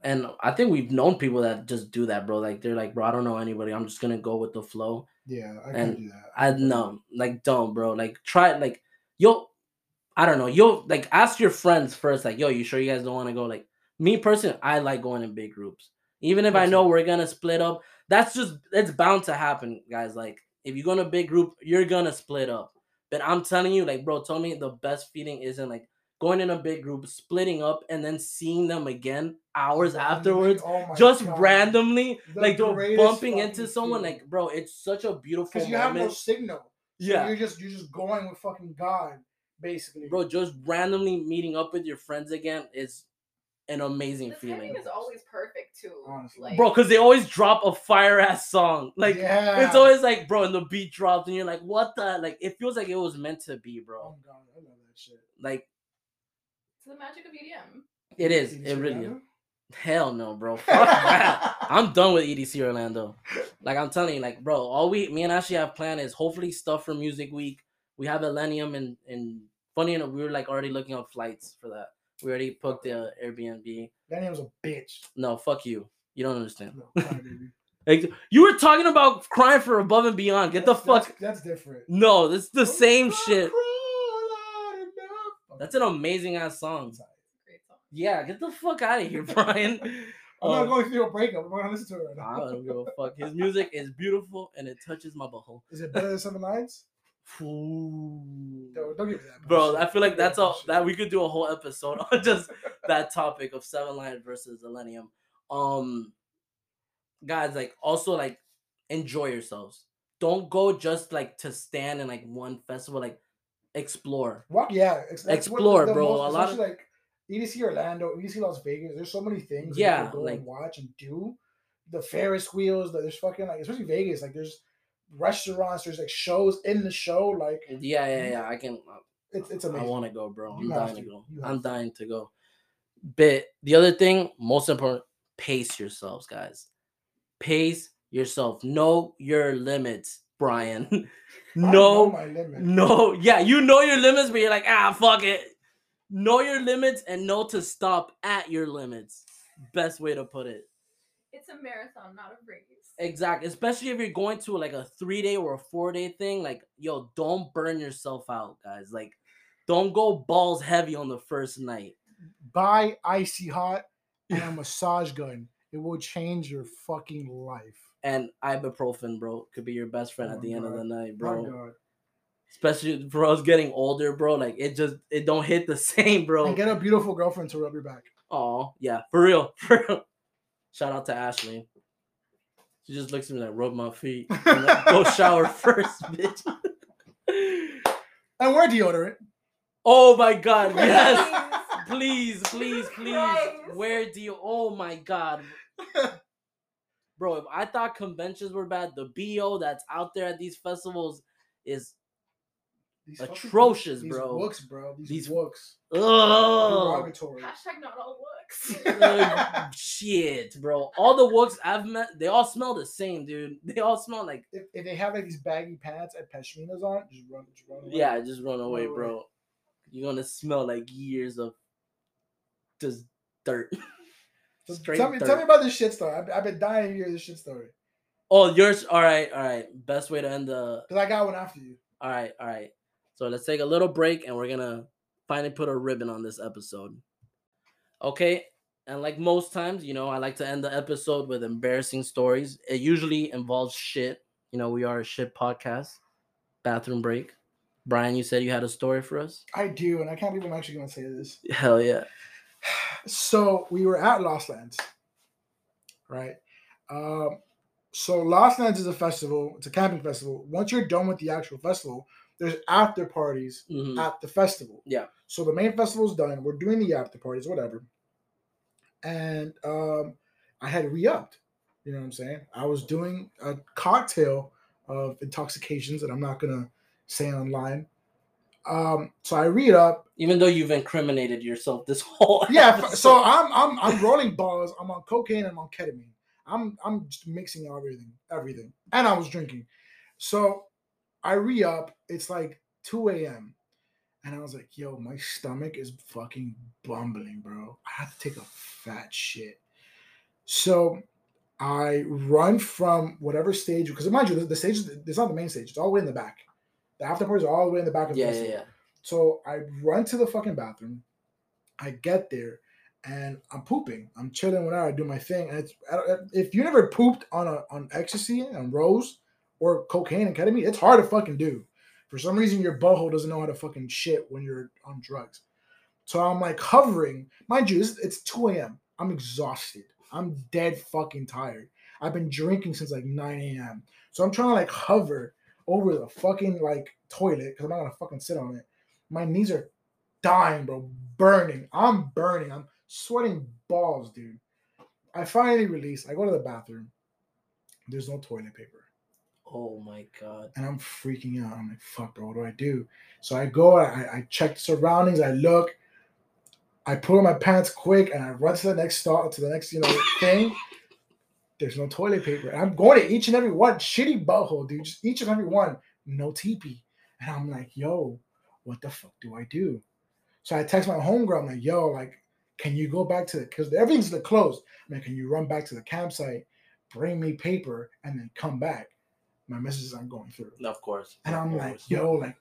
and i think we've known people that just do that bro like they're like bro i don't know anybody i'm just gonna go with the flow Yeah, I And can't do that. I know, like, don't, bro. Like, try, like, yo, I don't know. You'll like ask your friends first, like, yo, you sure you guys don't want to go? Like, me personally, I like going in big groups, even if Me I know too. we're gonna split up. That's just it's bound to happen, guys. Like, if you go in a big group, you're gonna split up. But I'm telling you, like, bro, tell me the best feeling isn't like going in a big group, splitting up, and then seeing them again hours afterwards, oh just God. randomly, The like bumping into someone. feeling. Like, bro, it's such a beautiful because you have no signal. So yeah, you're just you're just going with fucking God, basically. bro, just randomly meeting up with your friends again is an amazing the feeling, timing is always perfect too. Honestly. Like, bro. Because they always drop a fire ass song. Like yeah. it's always like, bro, and the beat drops, and you're like, what the? Like it feels like it was meant to be, bro. Oh bro. god, I love that shit. Like it's the magic of EDM. it is. EDC It really is. Hell no, bro. <laughs> Fuck that. I'm done with EDC Orlando. Like I'm telling you, like, bro, all we me and Ashley have planned is hopefully stuff for Music Week. We have Illenium and and funny enough, we were like already looking up flights for that. We already booked the Airbnb. Danny was a bitch. No, fuck you. You don't understand. No, cry. Like, <laughs> you were talking about crying for above and beyond. Get the fuck. That's, that's different. No, that's the same Oh, shit. crawl out enough. That's an amazing ass song. Sorry. Great song. Yeah, get the fuck out of here, <laughs> Brian. I'm not Uh, going through a breakup. I'm going to listen to it right I don't give a fuck. His music is beautiful and it touches my butthole. Is it better than Seven Lions? Ooh. Don't, don't give me that. Bro, bullshit. I feel like that's all that we could do a whole episode on <laughs> just that topic of Seven Lion versus Illenium. Um guys, like also like enjoy yourselves. Don't go just like to stand in like one festival, like explore. Walk, yeah. ex- Explore, the bro. most- A lot of- like EDC Orlando, EDC Las Vegas. There's so many things. Yeah, you can go like- and watch and do. The Ferris wheels. the- There's fucking like, especially Vegas. Like, there's restaurants. There's like shows in the show. Like, Yeah, yeah, yeah. I can it's it's amazing. I want to go, bro. I'm You dying to to. go. I'm to. dying to go. But the other thing, most important, pace yourselves, guys. Pace yourself. Know your limits, Brian. <laughs> I know know, my limit. no, yeah, you know your limits, but you're like, ah, fuck it. Know your limits and know to stop at your limits. Best way to put it. It's a marathon, not a race. Exactly. Especially if you're going to like a three day or a four day thing. Like, yo, don't burn yourself out, guys. Like, don't go balls heavy on the first night. Buy icy hot and a <laughs> massage gun. It will change your fucking life. And ibuprofen, bro, could be your best friend Oh at the end of the night, My bro. God. Especially for us getting older, bro. Like it just it don't hit the <laughs> same, bro. And get a beautiful girlfriend to rub your back. Oh yeah, for real, <laughs> for real. Shout out to Ashley. She just looks at me like, rub my feet. <laughs> Like, Go shower first, bitch. And wear deodorant. oh my god, <laughs> yes. Please, please, please. Christ. Where do you? Oh my god, bro. If I thought conventions were bad, the bo that's out there at these festivals is These fucking- Atrocious, these bro. Wooks, bro. These, These- wooks. ugh. Derogatory. Hashtag not all wooks. Uh, shit, bro. All the wooks I've met, they all smell the same, dude. They all smell like If, if they have like these baggy pants and pashminas on, just run, just run. away. yeah, just run away, Run away. bro. You're gonna smell like years of just dirt. <laughs> So Straight tell me, dirt. tell me about this shit story. I've, I've been dying to hear this shit story Oh, yours. All right, all right. Best way to end the. because I got one after you. All right, all right. So let's take a little break, and we're gonna finally put a ribbon on this episode. Okay, and like most times, you know, I like to end the episode with embarrassing stories. It usually involves shit. You know, we are a shit podcast. Bathroom break. Brian, you said you had a story for us. I do, and I can't believe I'm actually going to say this. <laughs> Hell yeah. So we were at Lost Lands, right? Um, so Lost Lands is a festival. It's a camping festival. Once you're done with the actual festival, there's after parties Mhm. at the festival. Yeah. So the main festival's done. We're doing the after parties, whatever. And um, I had re-upped. You know what I'm saying? I was doing a cocktail of intoxications that I'm not gonna say online. Um, so I read up. Even though you've incriminated yourself this whole <laughs> Yeah, episode. so I'm I'm I'm rolling balls. I'm on cocaine I'm on ketamine. I'm I'm just mixing everything, everything. And I was drinking. So I re up. It's like 2 a.m. And I was like, yo, my stomach is fucking bumbling, bro. I have to take a fat shit. So I run from whatever stage, because mind you, the, the stage, it's not the main stage, it's all the way in the back. The after parties are all the way in the back of the yeah, yeah, yeah. So I run to the fucking bathroom. I get there and I'm pooping. I'm chilling whenever I do my thing. And it's I don't- if you never pooped on a on ecstasy and rose or cocaine and ketamine, it's hard to fucking do. For some reason, your butthole doesn't know how to fucking shit when you're on drugs. So I'm like hovering. Mind you, it's, it's 2 a.m. I'm exhausted. I'm dead fucking tired. I've been drinking since like 9 a.m. So I'm trying to like hover over the fucking like toilet because I'm not gonna fucking sit on it. My knees are dying, bro, burning. I'm burning. I'm sweating balls, dude. I finally release. I go to the bathroom. There's no toilet paper. Oh my god. And I'm freaking out. I'm like, fuck, bro, what do I do? So I go, I, I check the surroundings, I look, I pull on my pants quick, and I run to the next stall, to the next, you know, <laughs> thing. There's no toilet paper. And I'm going to each and every one, shitty butthole, dude. Just each and every one, no teepee. And I'm like, yo, what the fuck do I do? So I text my homegirl, I'm like, yo, like, can you go back to the because everything's closed. I'm like, can you run back to the campsite, bring me paper, and then come back? My messages aren't going through. Of course. And I'm like, yo, like,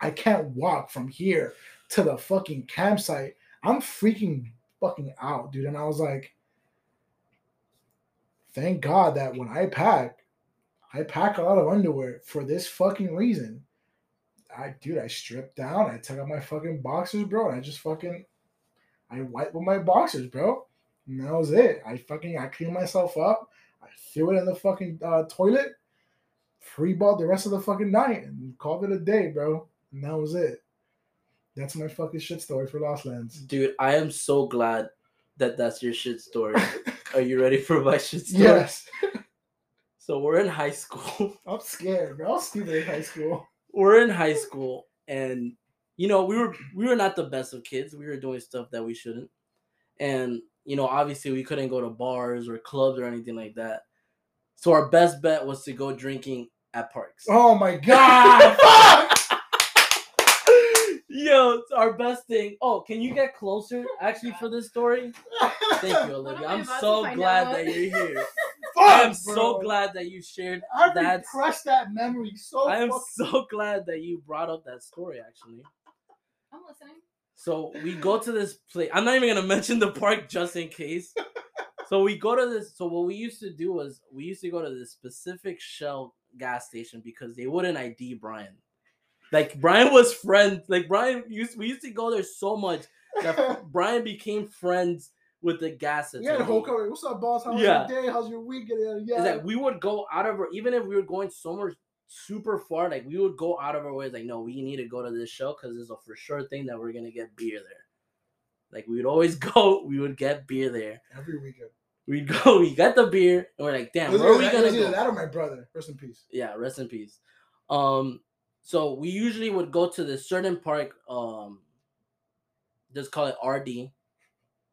I can't walk from here to the fucking campsite. I'm freaking fucking out, dude. And I was like, thank God that when I pack, I pack a lot of underwear for this fucking reason. I dude, I stripped down. I took out my fucking boxers, bro. And I just fucking I wiped with my boxers, bro. And that was it. I fucking I cleaned myself up. I threw it in the fucking uh, toilet. Free ball the rest of the fucking night and called it a day, bro. And that was it. That's my fucking shit story for Lost Lands. Dude, I am so glad that that's your shit story. <laughs> Are you ready for my shit story? yes. <laughs> So we're in high school. <laughs> I'm scared, bro. I was stupid in high school. we're in high school and you know we were we were not the best of kids we were doing stuff that we shouldn't and you know obviously we couldn't go to bars or clubs or anything like that so our best bet was to go drinking at parks Oh my god. <laughs> Fuck! <laughs> yo it's our best thing oh can you get closer actually for this story thank you <laughs> olivia I i'm so glad out? that you're here Fuck, i am so glad that you shared I that crushed that memory so i am fuck- so glad that you brought up that story actually I'm listening. So we go to this place. I'm not even gonna mention the park just in case. So we go to this. So what we used to do was we used to go to this specific Shell gas station because they wouldn't ID Bryan. Like Bryan was friends. Like Bryan used. We used to go there so much that <laughs> Bryan became friends with the gas Yeah, the whole. What's up, boss? How's Yeah. your day? How's your week? Yeah, Is that we would go out of our even if we were going somewhere super far, like we would go out of our way, like, no, we need to go to this show because it's a for sure thing that we're gonna get beer there. Like we would always <laughs> go, we would get beer there. Every weekend. We'd go, <laughs> we got the beer, and we're like, damn, where are we that- gonna go? that or my brother. Rest in peace. Yeah, rest in peace. Um, so we usually would go to this certain park, um, just call it RD.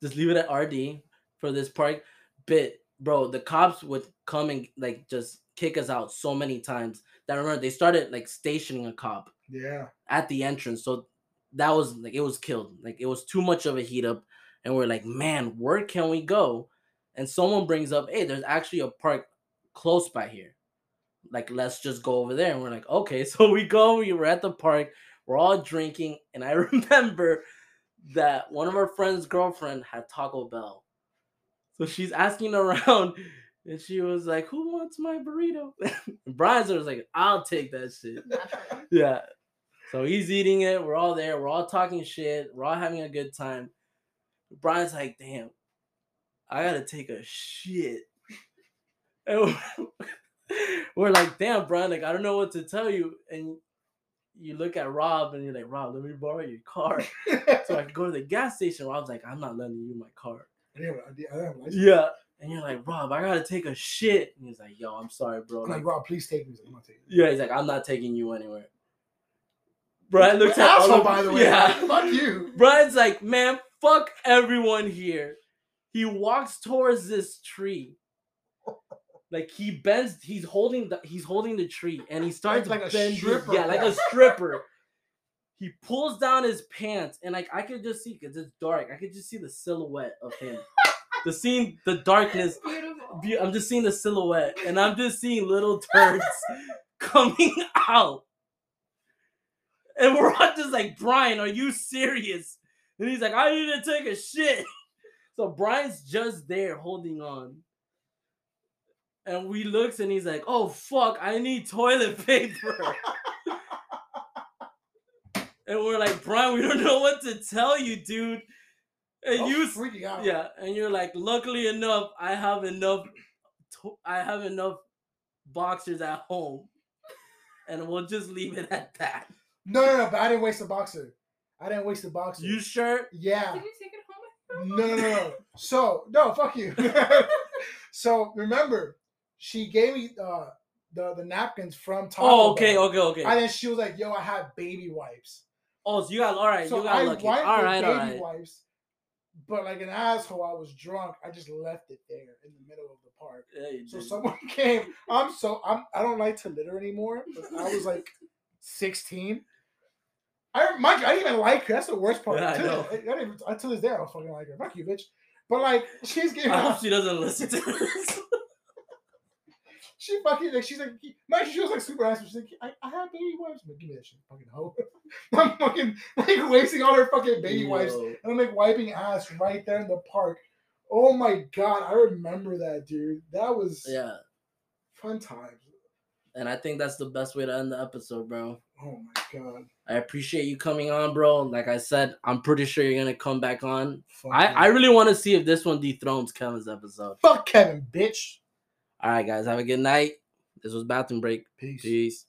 Just leave it at RD for this park. But bro, the cops would come and like just kick us out so many times that I remember they started like stationing a cop Yeah. at the entrance. So that was like it was killed. Like it was too much of a heat up. And we're like, man, where can we go? And someone brings up, hey, there's actually a park close by here. Like, let's just go over there. And we're like, okay. <laughs> So we go, we were at the park, we're all drinking. And I <laughs> remember that one of our friends' girlfriend had Taco Bell. So she's asking <laughs> around, and she was like, Who wants my burrito? And Bryan's was like, I'll take that shit. Yeah. So he's eating it. We're all there. We're all talking shit. We're all having a good time. Bryan's like, damn, I gotta take a shit. <laughs> And we're- like, damn, Bryan, like, I don't know what to tell you. And you look at Rob and you're like, Rob, let me borrow your car so I can <laughs> go to the gas station. Rob's like, I'm not letting you my car. I didn't have, I didn't have a license. Yeah. And you're like, Rob, I gotta take a shit. And he's like, yo, I'm sorry, bro. I'm Like, Rob, please take me. I'm not taking it. yeah, he's like, I'm not taking you anywhere. Bryan looks at asshole, by the way. Yeah. <laughs> Fuck you. Bryan's like, man, fuck everyone here. He walks towards this tree. <laughs> Like he bends, he's holding the he's holding the tree and he starts like a bending. stripper, Yeah, like yeah. a <laughs> stripper. he pulls down his pants and like I could just see because it's dark. I could just see the silhouette of him. <laughs> the scene, the darkness. Beautiful. I'm just seeing the silhouette, and I'm just seeing little turds coming out. And we're all just like, Bryan, are you serious? And he's like, I need to take a shit. So Bryan's just there holding on. And we looks and he's like, oh fuck, I need toilet <laughs> paper. <laughs> and we're like, Bryan, we don't know what to tell you, dude. And I'm you freaking out. yeah, and you're like, luckily enough, I have enough. To- I have enough boxers at home, and we'll just leave it at that. No, no, no. But I didn't waste a boxer. I didn't waste a boxer. You sure? yeah. Did you take it home? No, no, no, no. So no, fuck you. <laughs> so remember, she gave me uh, the the napkins from Taco Oh, okay, Bell. okay, okay. And then she was like, "Yo, I have baby wipes." oh, so you got all right. so you got I lucky. wiped All with baby right. wipes, but like an asshole, I was drunk. I just left it there in the middle of the park. Yeah, you So did. someone <laughs> came. I'm so I'm I don't like to litter anymore. But I was like 16. I I didn't even like her. That's the worst part. Yeah, I know. I, I even, to this day, I don't fucking like her. Fuck you, bitch. But like, she's getting. I hope she doesn't listen to this. <laughs> She fucking like she's like Mike. She was like super nice. She's like, I, I have baby wipes. I'm like, give me that shit, fucking hoe. <laughs> I'm fucking like wasting all her fucking baby wipes, and I'm like wiping ass right there in the park. Oh my god, I remember that, dude. That was Yeah. fun times. And I think that's the best way to end the episode, bro. Oh my god. I appreciate you coming on, bro. Like I said, I'm pretty sure you're gonna come back on. Fuck I. I really want to see if this one dethrones Kevin's episode. fuck Kevin, bitch. All right, guys, have a good night. This was bathroom break. Peace. Peace.